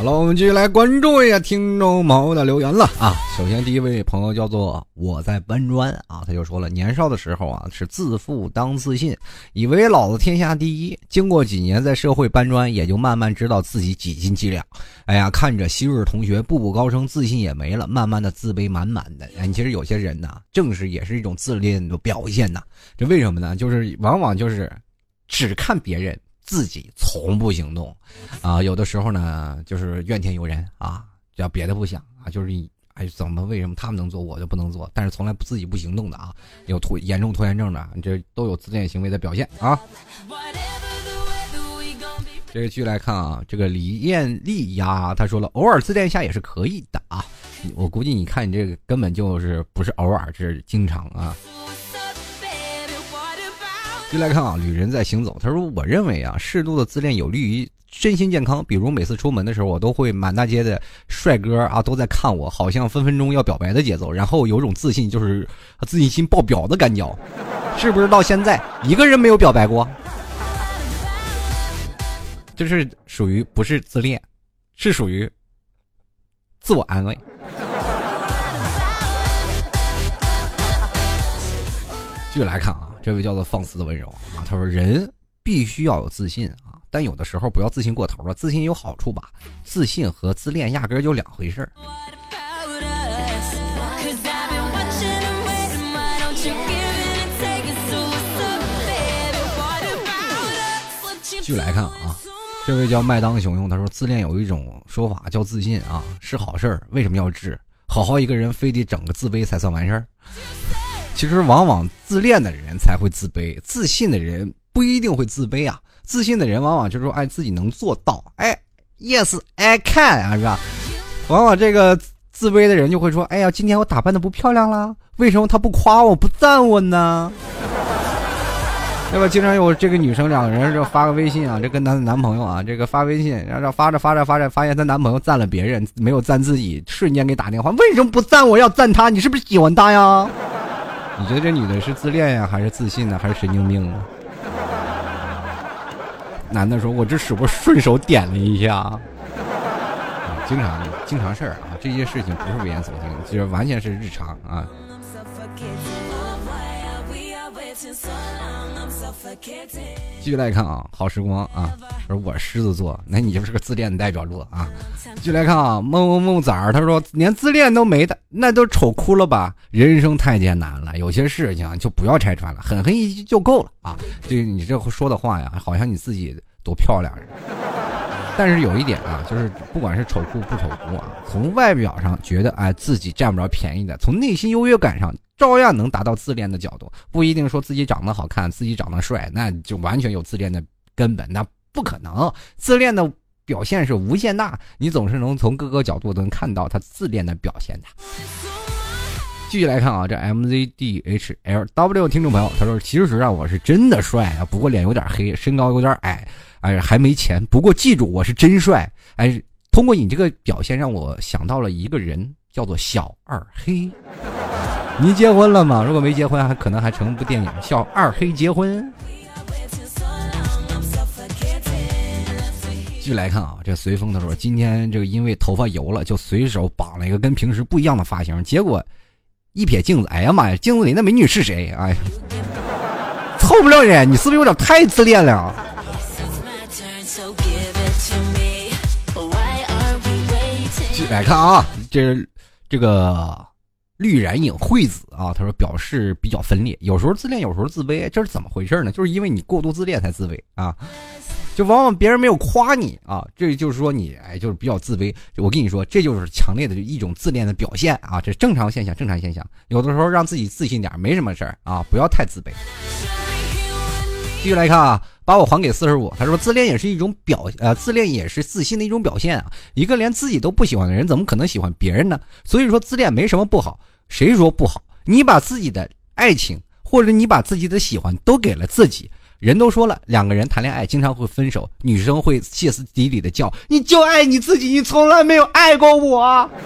好了我们继续来关注一下听众朋友的留言了啊。首先，第一位朋友叫做我在搬砖啊，他就说了，年少的时候啊是自负当自信，以为老子天下第一。经过几年在社会搬砖，也就慢慢知道自己几斤几两。哎呀，看着昔日同学步步高升，自信也没了，慢慢的自卑满满的。哎，其实有些人呢，正是也是一种自恋的表现呐。这为什么呢？就是往往就是只看别人。自己从不行动，啊，有的时候呢，就是怨天尤人啊，要别的不想啊，就是哎，怎么为什么他们能做，我就不能做？但是从来不自己不行动的啊，有拖严重拖延症的，这都有自恋行为的表现啊。这个继续来看啊，这个李艳丽呀，她说了，偶尔自恋一下也是可以的啊。我估计你看你这个根本就是不是偶尔，是经常啊。继续来看啊，旅人在行走，他说，我认为啊，适度的自恋有利于。身心健康，比如每次出门的时候，我都会满大街的帅哥啊都在看我，好像分分钟要表白的节奏，然后有种自信，就是自信心爆表的感觉，是不是？到现在一个人没有表白过，就是属于不是自恋，是属于自我安慰。继续来看啊，这位叫做放肆的温柔啊，他说人必须要有自信啊。但有的时候不要自信过头了，自信有好处吧？自信和自恋压根儿就两回事儿。继续来看啊，这位叫麦当熊熊，他说自恋有一种说法叫自信啊，是好事儿。为什么要治？好好一个人非得整个自卑才算完事儿？其实往往自恋的人才会自卑，自信的人不一定会自卑啊。自信的人往往就是说：“哎，自己能做到。”哎，Yes I can 啊，是吧？往往这个自卑的人就会说：“哎呀，今天我打扮的不漂亮了，为什么他不夸我，不赞我呢？” [laughs] 对吧？经常有这个女生两个人就发个微信啊，这跟她的男朋友啊，这个发微信，然后发着发着发着，发现她男朋友赞了别人，没有赞自己，瞬间给打电话：“为什么不赞我？要赞他？你是不是喜欢他呀？”你觉得这女的是自恋呀，还是自信呢，还是神经病呢？男的说：“我这是不是顺手点了一下？”经常经常事儿啊，这些事情不是危言耸听，就是完全是日常啊。继续来看啊，好时光啊，说我狮子座，那你就是个自恋的代表作啊。继续来看啊，梦梦梦崽儿，他说连自恋都没的，那都丑哭了吧？人生太艰难了，有些事情就不要拆穿了，狠狠一句就够了啊。这你这说的话呀，好像你自己多漂亮。但是有一点啊，就是不管是丑哭不丑哭啊，从外表上觉得哎自己占不着便宜的，从内心优越感上照样能达到自恋的角度。不一定说自己长得好看，自己长得帅，那就完全有自恋的根本，那不可能。自恋的表现是无限大，你总是能从各个角度都能看到他自恋的表现的。继续来看啊，这 MZDHLW 听众朋友他说，其实啊我是真的帅啊，不过脸有点黑，身高有点矮。哎，还没钱。不过记住，我是真帅。哎，通过你这个表现，让我想到了一个人，叫做小二黑。你结婚了吗？如果没结婚，还可能还成部电影《叫二黑结婚》。继续来看啊，这随风的说，今天这个因为头发油了，就随手绑了一个跟平时不一样的发型，结果一瞥镜子，哎呀妈呀，镜子里那美女是谁？哎，凑不了人，你是不是有点太自恋了？继续来看啊，这这个绿染影惠子啊，他说表示比较分裂，有时候自恋，有时候自卑，这是怎么回事呢？就是因为你过度自恋才自卑啊，就往往别人没有夸你啊，这就是说你哎，就是比较自卑。我跟你说，这就是强烈的一种自恋的表现啊，这正常现象，正常现象。有的时候让自己自信点，没什么事儿啊，不要太自卑。继续来看啊。把我还给四十五。他说：“自恋也是一种表，呃，自恋也是自信的一种表现啊。一个连自己都不喜欢的人，怎么可能喜欢别人呢？所以说，自恋没什么不好。谁说不好？你把自己的爱情，或者你把自己的喜欢都给了自己。人都说了，两个人谈恋爱经常会分手，女生会歇斯底里的叫：你就爱你自己，你从来没有爱过我。[laughs]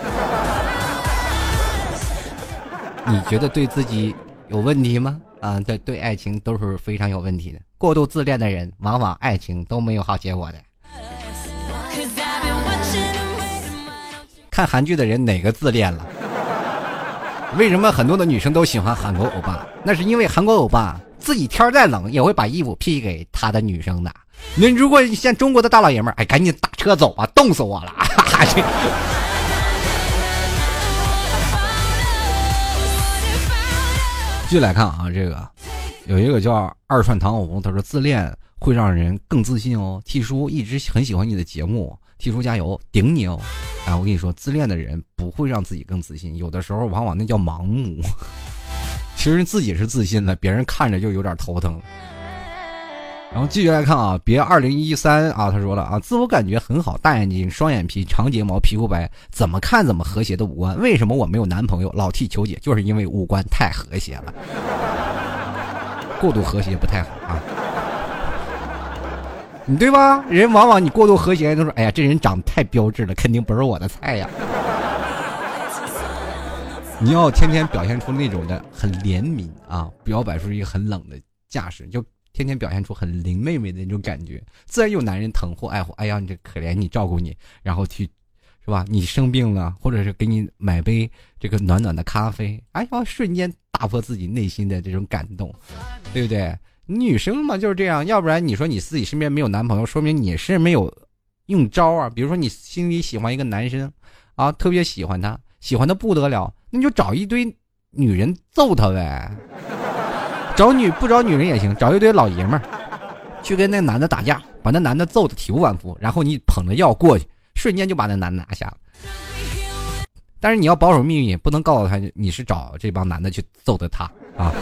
你觉得对自己有问题吗？啊，对对，爱情都是非常有问题的。”过度自恋的人，往往爱情都没有好结果的。看韩剧的人哪个自恋了？为什么很多的女生都喜欢韩国欧巴？那是因为韩国欧巴自己天再冷也会把衣服披给他的女生的。那如果像中国的大老爷们儿，哎，赶紧打车走吧，冻死我了！[laughs] 继续来看啊，这个。有一个叫二串糖红，他说自恋会让人更自信哦。T 叔一直很喜欢你的节目，T 叔加油，顶你哦！哎，我跟你说，自恋的人不会让自己更自信，有的时候往往那叫盲目。[laughs] 其实自己是自信的，别人看着就有点头疼。然后继续来看啊，别二零一三啊，他说了啊，自我感觉很好，大眼睛、双眼皮、长睫毛、皮肤白，怎么看怎么和谐的五官。为什么我没有男朋友？老替求解，就是因为五官太和谐了，过度和谐不太好啊。你对吧？人往往你过度和谐，都说哎呀，这人长得太标致了，肯定不是我的菜呀。你要天天表现出那种的很怜悯啊，不要摆出一个很冷的架势，就。天天表现出很林妹妹的那种感觉，自然有男人疼或爱护。哎呀，你这可怜你，照顾你，然后去，是吧？你生病了，或者是给你买杯这个暖暖的咖啡，哎呀，瞬间打破自己内心的这种感动，对不对？女生嘛就是这样，要不然你说你自己身边没有男朋友，说明你是没有用招啊。比如说你心里喜欢一个男生，啊，特别喜欢他，喜欢的不得了，那你就找一堆女人揍他呗。找女不找女人也行，找一堆老爷们儿，去跟那男的打架，把那男的揍得体无完肤，然后你捧着药过去，瞬间就把那男的拿下了。但是你要保守秘密，不能告诉他你是找这帮男的去揍的他啊。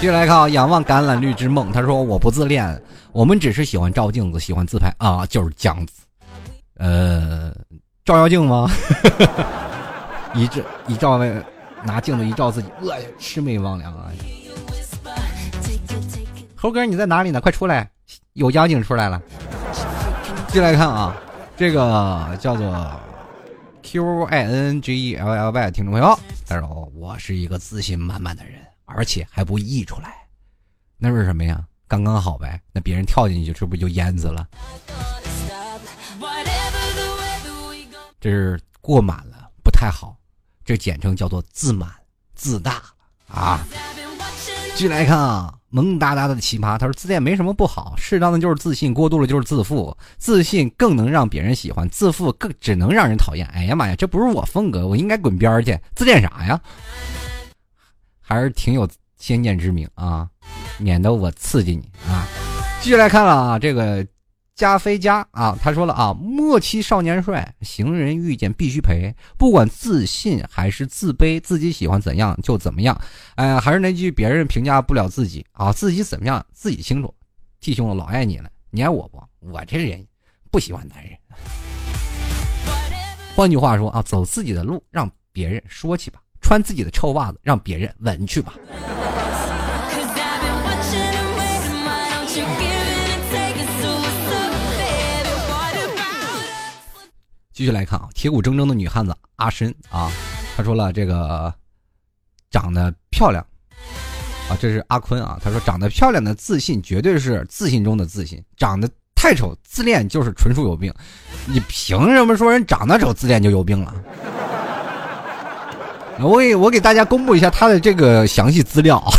接下来看啊，仰望橄榄绿之梦，他说我不自恋，我们只是喜欢照镜子，喜欢自拍啊，就是这样子。呃，照妖镜吗？[laughs] 一照一照那。拿镜子一照自己，呃，魑魅魍魉啊！猴哥，你在哪里呢？快出来！有妖精出来了。进来看啊，这个叫做 Q I N G E L L Y 听众朋友，他说我是一个自信满满的人，而且还不溢出来，那是什么呀？刚刚好呗。那别人跳进去，是不是就淹死了？这是过满了，不太好。这简称叫做自满自大啊！继续来看啊，萌哒哒的奇葩，他说自恋没什么不好，适当的就是自信，过度了就是自负。自信更能让别人喜欢，自负更只能让人讨厌。哎呀妈呀，这不是我风格，我应该滚边去！自恋啥呀？还是挺有先见之明啊，免得我刺激你啊！继续来看了啊，这个。加菲加啊，他说了啊，莫欺少年帅，行人遇见必须陪。不管自信还是自卑，自己喜欢怎样就怎么样。哎，还是那句，别人评价不了自己啊，自己怎么样自己清楚。弟兄，我老爱你了，你爱我不？我这人不喜欢男人。换句话说啊，走自己的路，让别人说去吧；穿自己的臭袜子，让别人闻去吧。继续来看啊，铁骨铮铮的女汉子阿深啊，他说了这个长得漂亮啊，这是阿坤啊，他说长得漂亮的自信绝对是自信中的自信，长得太丑自恋就是纯属有病。你凭什么说人长得丑自恋就有病了？[laughs] 我给我给大家公布一下他的这个详细资料。[laughs]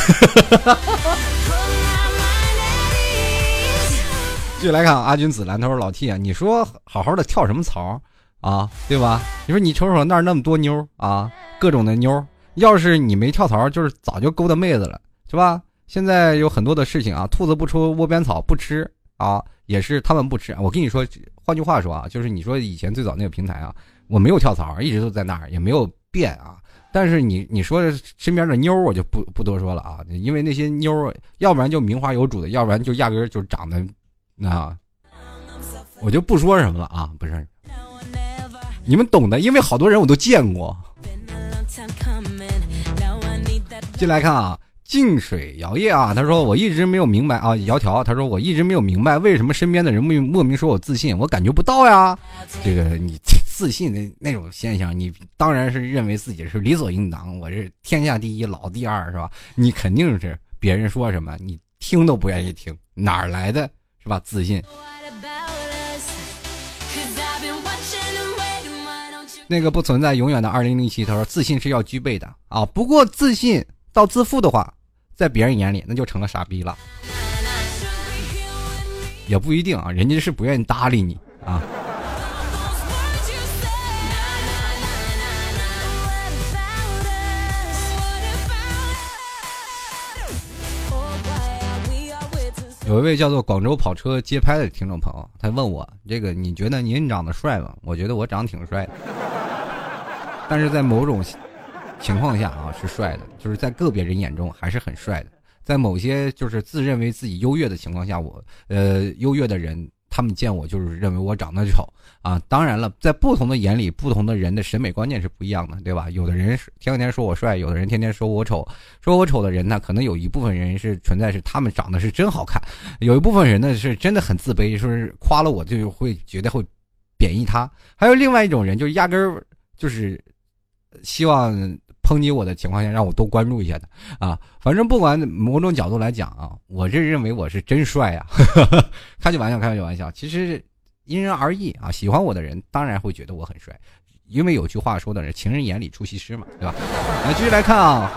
继续来看阿君子兰，他说老 T 啊，你说好好的跳什么槽？啊，对吧？你说你瞅瞅那儿那么多妞啊，各种的妞，要是你没跳槽，就是早就勾搭妹子了，是吧？现在有很多的事情啊，兔子不出窝边草，不吃啊，也是他们不吃。我跟你说，换句话说啊，就是你说以前最早那个平台啊，我没有跳槽，一直都在那儿，也没有变啊。但是你你说身边的妞，我就不不多说了啊，因为那些妞，要不然就名花有主的，要不然就压根就长得啊，我就不说什么了啊，不是。你们懂的，因为好多人我都见过。进来看啊，静水摇曳啊，他说我一直没有明白啊，窈窕他说我一直没有明白为什么身边的人莫莫名说我自信，我感觉不到呀。这个你自信的那种现象，你当然是认为自己是理所应当，我是天下第一，老第二是吧？你肯定是别人说什么你听都不愿意听，哪来的是吧？自信。那个不存在永远的二零零七，他说自信是要具备的啊。不过自信到自负的话，在别人眼里那就成了傻逼了，也不一定啊。人家是不愿意搭理你啊。有一位叫做广州跑车街拍的听众朋友，他问我这个，你觉得您长得帅吗？我觉得我长得挺帅的。但是在某种情况下啊，是帅的，就是在个别人眼中还是很帅的。在某些就是自认为自己优越的情况下，我呃优越的人。他们见我就是认为我长得丑啊！当然了，在不同的眼里，不同的人的审美观念是不一样的，对吧？有的人是天天说我帅，有的人天天说我丑。说我丑的人呢，可能有一部分人是存在是他们长得是真好看，有一部分人呢是真的很自卑，说是夸了我就会觉得会贬义他。还有另外一种人，就压根儿就是希望。抨击我的情况下，让我多关注一下他啊！反正不管某种角度来讲啊，我这认为我是真帅呀！[laughs] 开句玩笑，开句玩笑，其实因人而异啊。喜欢我的人当然会觉得我很帅，因为有句话说的是“情人眼里出西施”嘛，对吧？来继续来看啊。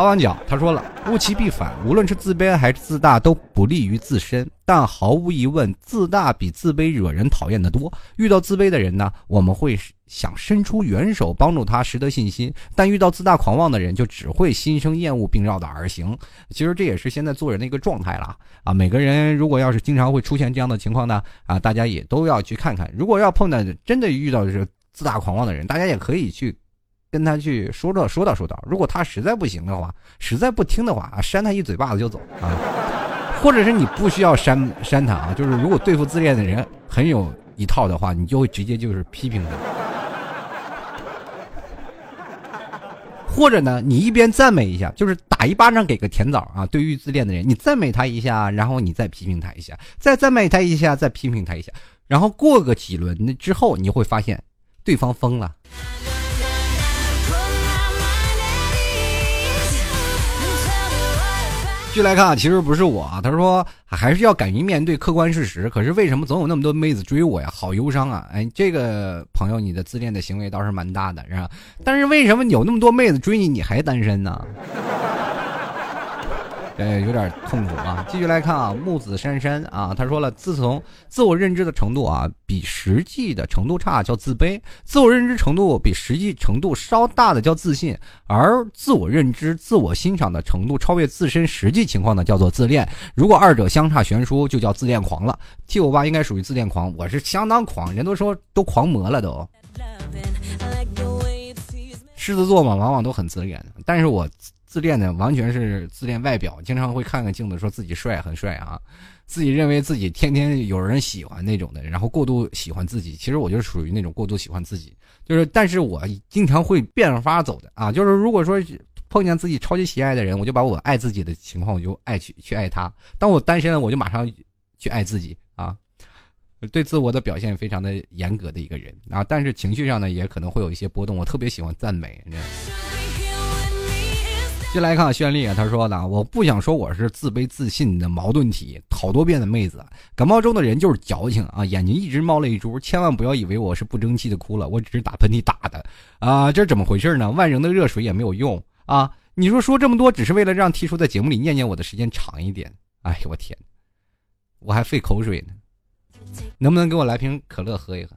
八王角他说了：“物极必反，无论是自卑还是自大，都不利于自身。但毫无疑问，自大比自卑惹人讨厌的多。遇到自卑的人呢，我们会想伸出援手帮助他，拾得信心；但遇到自大狂妄的人，就只会心生厌恶并绕道而行。其实这也是现在做人的一个状态了啊！每个人如果要是经常会出现这样的情况呢，啊，大家也都要去看看。如果要碰到真的遇到是自大狂妄的人，大家也可以去。”跟他去说道说道说道，如果他实在不行的话，实在不听的话啊，扇他一嘴巴子就走啊，或者是你不需要扇扇他啊，就是如果对付自恋的人很有一套的话，你就会直接就是批评他，或者呢，你一边赞美一下，就是打一巴掌给个甜枣啊，对于自恋的人，你赞美他一下，然后你再批评他一下，再赞美他一下，再批评他一下，然后过个几轮之后，你会发现对方疯了。继续来看啊，其实不是我啊，他说还是要敢于面对客观事实。可是为什么总有那么多妹子追我呀？好忧伤啊！哎，这个朋友，你的自恋的行为倒是蛮大的，是吧？但是为什么有那么多妹子追你，你还单身呢？呃，有点痛苦啊。继续来看啊，木子珊珊啊，他说了，自从自我认知的程度啊比实际的程度差叫自卑，自我认知程度比实际程度稍大的叫自信，而自我认知、自我欣赏的程度超越自身实际情况的叫做自恋。如果二者相差悬殊，就叫自恋狂了。T 五八应该属于自恋狂，我是相当狂，人都说都狂魔了都。狮子座嘛，往往都很自恋，但是我。自恋的完全是自恋外表，经常会看看镜子，说自己帅很帅啊，自己认为自己天天有人喜欢那种的，然后过度喜欢自己。其实我就是属于那种过度喜欢自己，就是但是我经常会变着法走的啊，就是如果说碰见自己超级喜爱的人，我就把我爱自己的情况，我就爱去去爱他；当我单身了，我就马上去爱自己啊，对自我的表现非常的严格的一个人啊，但是情绪上呢也可能会有一些波动。我特别喜欢赞美。先来看绚丽啊，他说的，我不想说我是自卑自信的矛盾体，好多遍的妹子，感冒中的人就是矫情啊，眼睛一直冒泪珠，千万不要以为我是不争气的哭了，我只是打喷嚏打的啊，这怎么回事呢？万人的热水也没有用啊！你说说这么多，只是为了让提叔在节目里念念我的时间长一点？哎呦我天，我还费口水呢，能不能给我来瓶可乐喝一喝？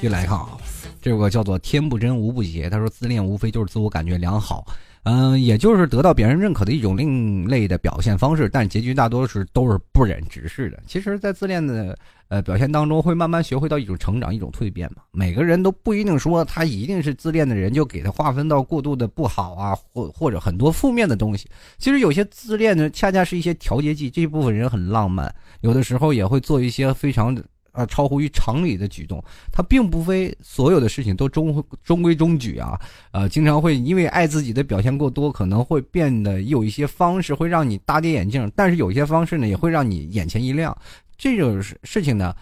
又来看啊，这个叫做天不真无不邪。他说自恋无非就是自我感觉良好，嗯，也就是得到别人认可的一种另类的表现方式。但结局大多是都是不忍直视的。其实，在自恋的呃表现当中，会慢慢学会到一种成长，一种蜕变嘛。每个人都不一定说他一定是自恋的人，就给他划分到过度的不好啊，或或者很多负面的东西。其实有些自恋的恰恰是一些调节剂。这部分人很浪漫，有的时候也会做一些非常。啊，超乎于常理的举动，他并不非所有的事情都中中规中矩啊，呃，经常会因为爱自己的表现过多，可能会变得有一些方式会让你大跌眼镜，但是有些方式呢，也会让你眼前一亮，这种事事情呢。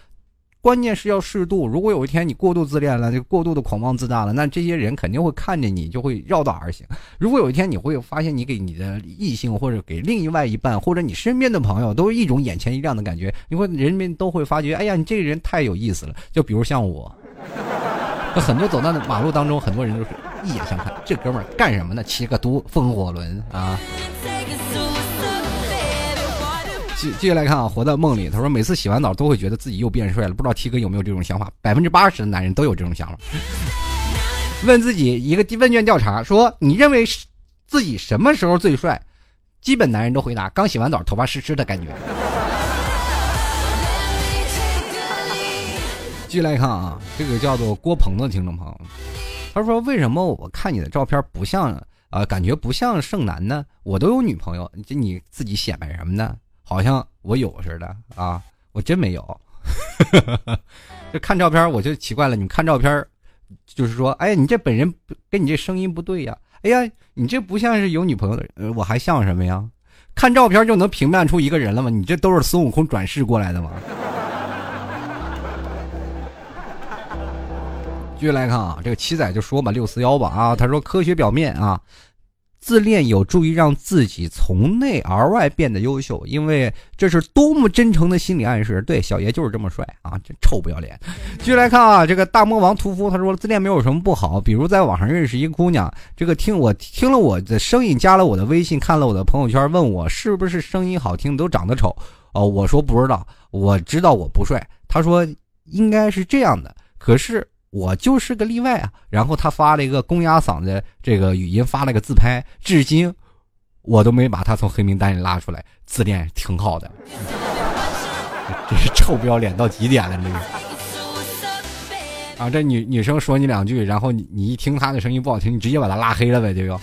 关键是要适度。如果有一天你过度自恋了，就过度的狂妄自大了，那这些人肯定会看着你，就会绕道而行。如果有一天你会发现，你给你的异性或者给另外一半或者你身边的朋友，都是一种眼前一亮的感觉，你会人们都会发觉，哎呀，你这个人太有意思了。就比如像我，很多走到马路当中，很多人都是一眼相看，这哥们儿干什么呢？骑个独风火轮啊。继继续来看啊，活在梦里。他说，每次洗完澡都会觉得自己又变帅了。不知道 T 哥有没有这种想法？百分之八十的男人都有这种想法。问自己一个问卷调查，说你认为自己什么时候最帅？基本男人都回答：刚洗完澡，头发湿湿的感觉。继续来看啊，这个叫做郭鹏的听众朋友，他说：“为什么我看你的照片不像啊，感觉不像剩男呢？我都有女朋友，这你自己显摆什么呢？好像我有似的啊，我真没有。[laughs] 这看照片我就奇怪了，你看照片，就是说，哎，你这本人跟你这声音不对呀，哎呀，你这不像是有女朋友的人，我还像什么呀？看照片就能评判出一个人了吗？你这都是孙悟空转世过来的吗？” [laughs] 继续来看啊，这个七仔就说吧，六四幺吧啊，他说科学表面啊，自恋有助于让自己从内而外变得优秀，因为这是多么真诚的心理暗示。对，小爷就是这么帅啊，这臭不要脸。继续来看啊，这个大魔王屠夫他说自恋没有什么不好，比如在网上认识一个姑娘，这个听我听了我的声音，加了我的微信，看了我的朋友圈，问我是不是声音好听，都长得丑哦，我说不知道，我知道我不帅。他说应该是这样的，可是。我就是个例外啊！然后他发了一个公鸭嗓的这个语音，发了个自拍，至今我都没把他从黑名单里拉出来。自恋挺好的，[laughs] 这是臭不要脸到极点了，这个啊！这女女生说你两句，然后你你一听她的声音不好听，你直接把她拉黑了呗，这就。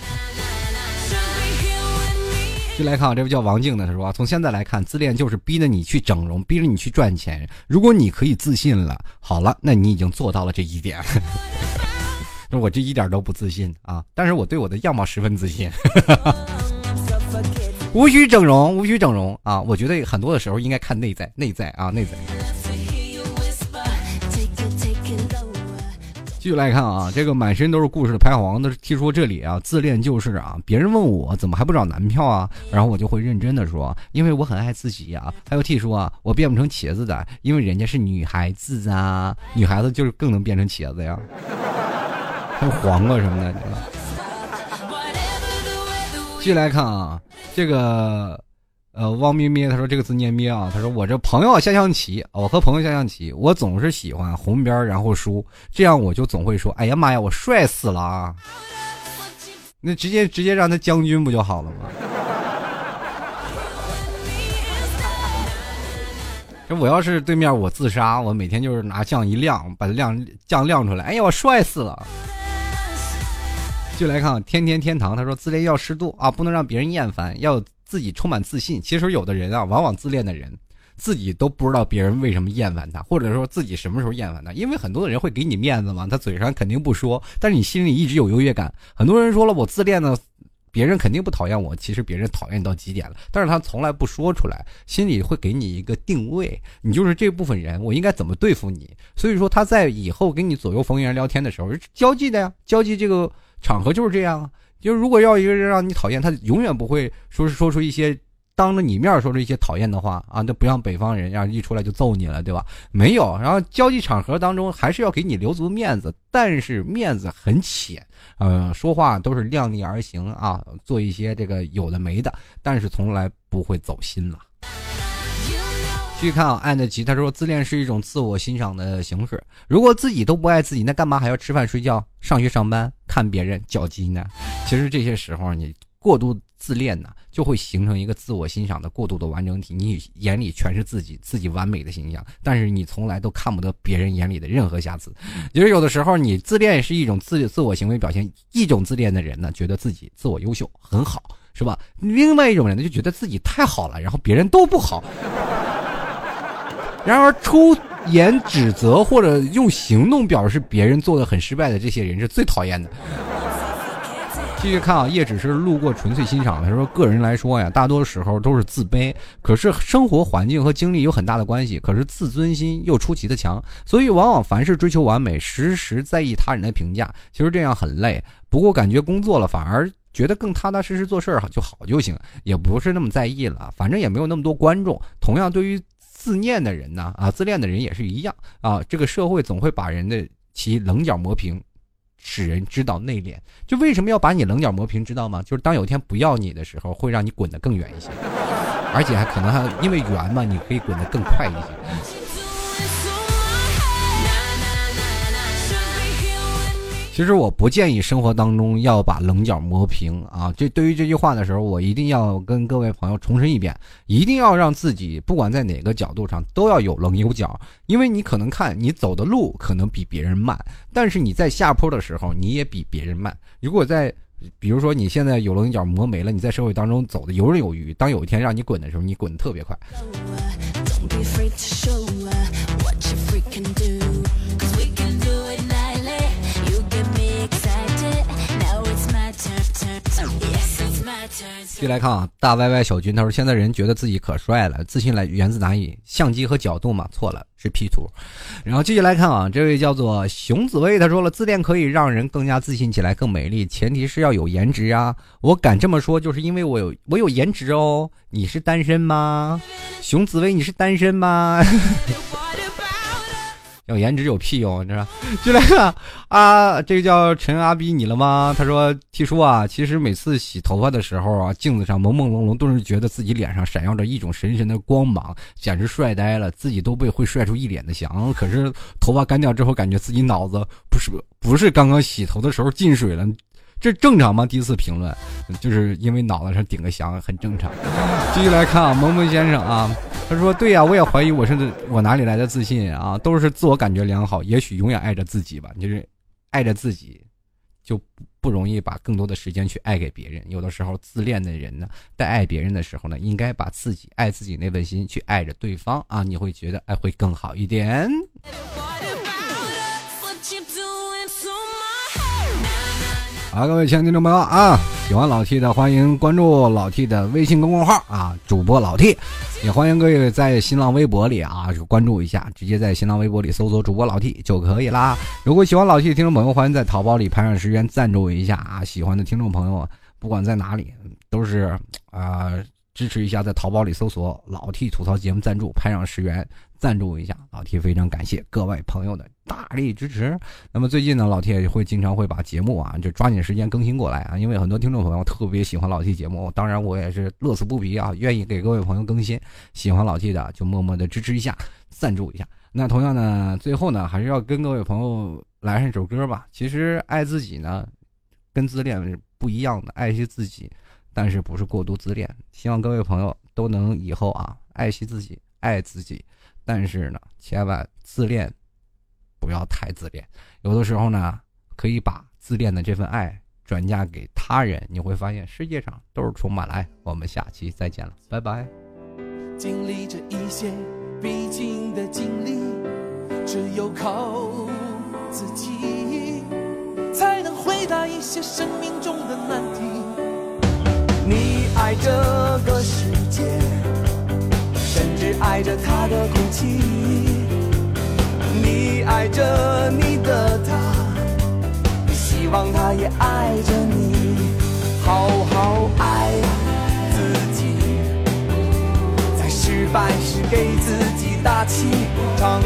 就来看啊，这位叫王静的，他说：“从现在来看，自恋就是逼着你去整容，逼着你去赚钱。如果你可以自信了，好了，那你已经做到了这一点。[laughs] 那我这一点都不自信啊，但是我对我的样貌十分自信。[laughs] 无需整容，无需整容啊！我觉得很多的时候应该看内在，内在啊，内在。”继续来看啊，这个满身都是故事的拍黄的听说这里啊，自恋就是啊，别人问我怎么还不找男票啊，然后我就会认真的说，因为我很爱自己呀。还有 T 说啊，我变不成茄子的，因为人家是女孩子啊，女孩子就是更能变成茄子呀，还 [laughs] 有黄瓜什么的。继续来看啊，这个。呃，汪咩咩，他说这个字念咩啊。他说我这朋友下象棋，我和朋友下象棋，我总是喜欢红边然后输，这样我就总会说，哎呀妈呀，我帅死了啊！那直接直接让他将军不就好了吗？[laughs] 这我要是对面我自杀，我每天就是拿酱一亮，把它亮酱亮出来，哎呀，我帅死了。就来看天天天堂，他说自恋要适度啊，不能让别人厌烦，要。自己充满自信，其实有的人啊，往往自恋的人，自己都不知道别人为什么厌烦他，或者说自己什么时候厌烦他。因为很多的人会给你面子嘛，他嘴上肯定不说，但是你心里一直有优越感。很多人说了我自恋呢，别人肯定不讨厌我，其实别人讨厌到极点了，但是他从来不说出来，心里会给你一个定位，你就是这部分人，我应该怎么对付你？所以说他在以后跟你左右逢源聊天的时候，交际的呀，交际这个场合就是这样啊。就是如果要一个人让你讨厌，他永远不会说是说出一些当着你面说出一些讨厌的话啊，那不像北方人，让一出来就揍你了，对吧？没有，然后交际场合当中还是要给你留足面子，但是面子很浅，呃，说话都是量力而行啊，做一些这个有的没的，但是从来不会走心了。去看啊，爱的吉他说自恋是一种自我欣赏的形式。如果自己都不爱自己，那干嘛还要吃饭、睡觉、上学、上班、看别人脚鸡呢？其实这些时候你过度自恋呢，就会形成一个自我欣赏的过度的完整体。你眼里全是自己自己完美的形象，但是你从来都看不得别人眼里的任何瑕疵。其实有的时候你自恋是一种自自我行为表现。一种自恋的人呢，觉得自己自我优秀很好，是吧？另外一种人呢，就觉得自己太好了，然后别人都不好。然而，出言指责或者用行动表示别人做的很失败的这些人是最讨厌的。继续看啊，叶只是路过，纯粹欣赏。他说：“个人来说呀，大多时候都是自卑。可是生活环境和经历有很大的关系。可是自尊心又出奇的强，所以往往凡事追求完美，时时在意他人的评价。其实这样很累。不过感觉工作了，反而觉得更踏踏实实做事儿就好就行，也不是那么在意了。反正也没有那么多观众。同样，对于……自恋的人呢，啊，自恋的人也是一样啊。这个社会总会把人的其棱角磨平，使人知道内敛。就为什么要把你棱角磨平，知道吗？就是当有一天不要你的时候，会让你滚得更远一些，而且还可能还因为圆嘛，你可以滚得更快一些。其实我不建议生活当中要把棱角磨平啊。这对于这句话的时候，我一定要跟各位朋友重申一遍：一定要让自己不管在哪个角度上都要有棱有角。因为你可能看你走的路可能比别人慢，但是你在下坡的时候你也比别人慢。如果在，比如说你现在有棱有角磨没了，你在社会当中走的游刃有余。当有一天让你滚的时候，你滚得特别快。继续来看啊，大 Y Y 小军他说：“现在人觉得自己可帅了，自信来源自哪里？相机和角度嘛？错了，是 P 图。”然后继续来看啊，这位叫做熊紫薇，他说了：“自恋可以让人更加自信起来，更美丽，前提是要有颜值啊！我敢这么说，就是因为我有我有颜值哦。你是单身吗？熊紫薇，你是单身吗？” [laughs] 有颜值有屁用，你知道？[laughs] 就来看啊，这个叫陈阿逼你了吗？他说：“T 叔啊，其实每次洗头发的时候啊，镜子上朦朦胧胧，都是觉得自己脸上闪耀着一种神神的光芒，简直帅呆了，自己都被会帅出一脸的翔。可是头发干掉之后，感觉自己脑子不是不是刚刚洗头的时候进水了。”这正常吗？第一次评论，就是因为脑袋上顶个翔，很正常。继续来看啊，萌萌先生啊，他说：“对呀，我也怀疑我是我哪里来的自信啊？都是自我感觉良好，也许永远爱着自己吧。就是爱着自己，就不容易把更多的时间去爱给别人。有的时候自恋的人呢，在爱别人的时候呢，应该把自己爱自己那份心去爱着对方啊，你会觉得爱会更好一点。”好，各位亲爱的听众朋友啊，喜欢老 T 的欢迎关注老 T 的微信公众号啊，主播老 T，也欢迎各位在新浪微博里啊关注一下，直接在新浪微博里搜索主播老 T 就可以啦。如果喜欢老 T 的听众朋友，欢迎在淘宝里拍上十元赞助一下啊。喜欢的听众朋友，不管在哪里，都是啊支持一下，在淘宝里搜索老 T 吐槽节目赞助，拍上十元。赞助一下，老铁非常感谢各位朋友的大力支持。那么最近呢，老铁会经常会把节目啊，就抓紧时间更新过来啊，因为很多听众朋友特别喜欢老 T 节目，当然我也是乐此不疲啊，愿意给各位朋友更新。喜欢老 T 的就默默的支持一下，赞助一下。那同样呢，最后呢，还是要跟各位朋友来上一首歌吧。其实爱自己呢，跟自恋是不一样的，爱惜自己，但是不是过度自恋。希望各位朋友都能以后啊，爱惜自己，爱自己。但是呢，千万自恋，不要太自恋。有的时候呢，可以把自恋的这份爱转嫁给他人，你会发现世界上都是充满了爱。我们下期再见了，拜拜。经历着一些必经的经历，只有靠自己，才能回答一些生命中的难题。你爱这个世界。爱着他的空气，你爱着你的他，希望他也爱着你，好好爱自己，在失败时给自己打气，常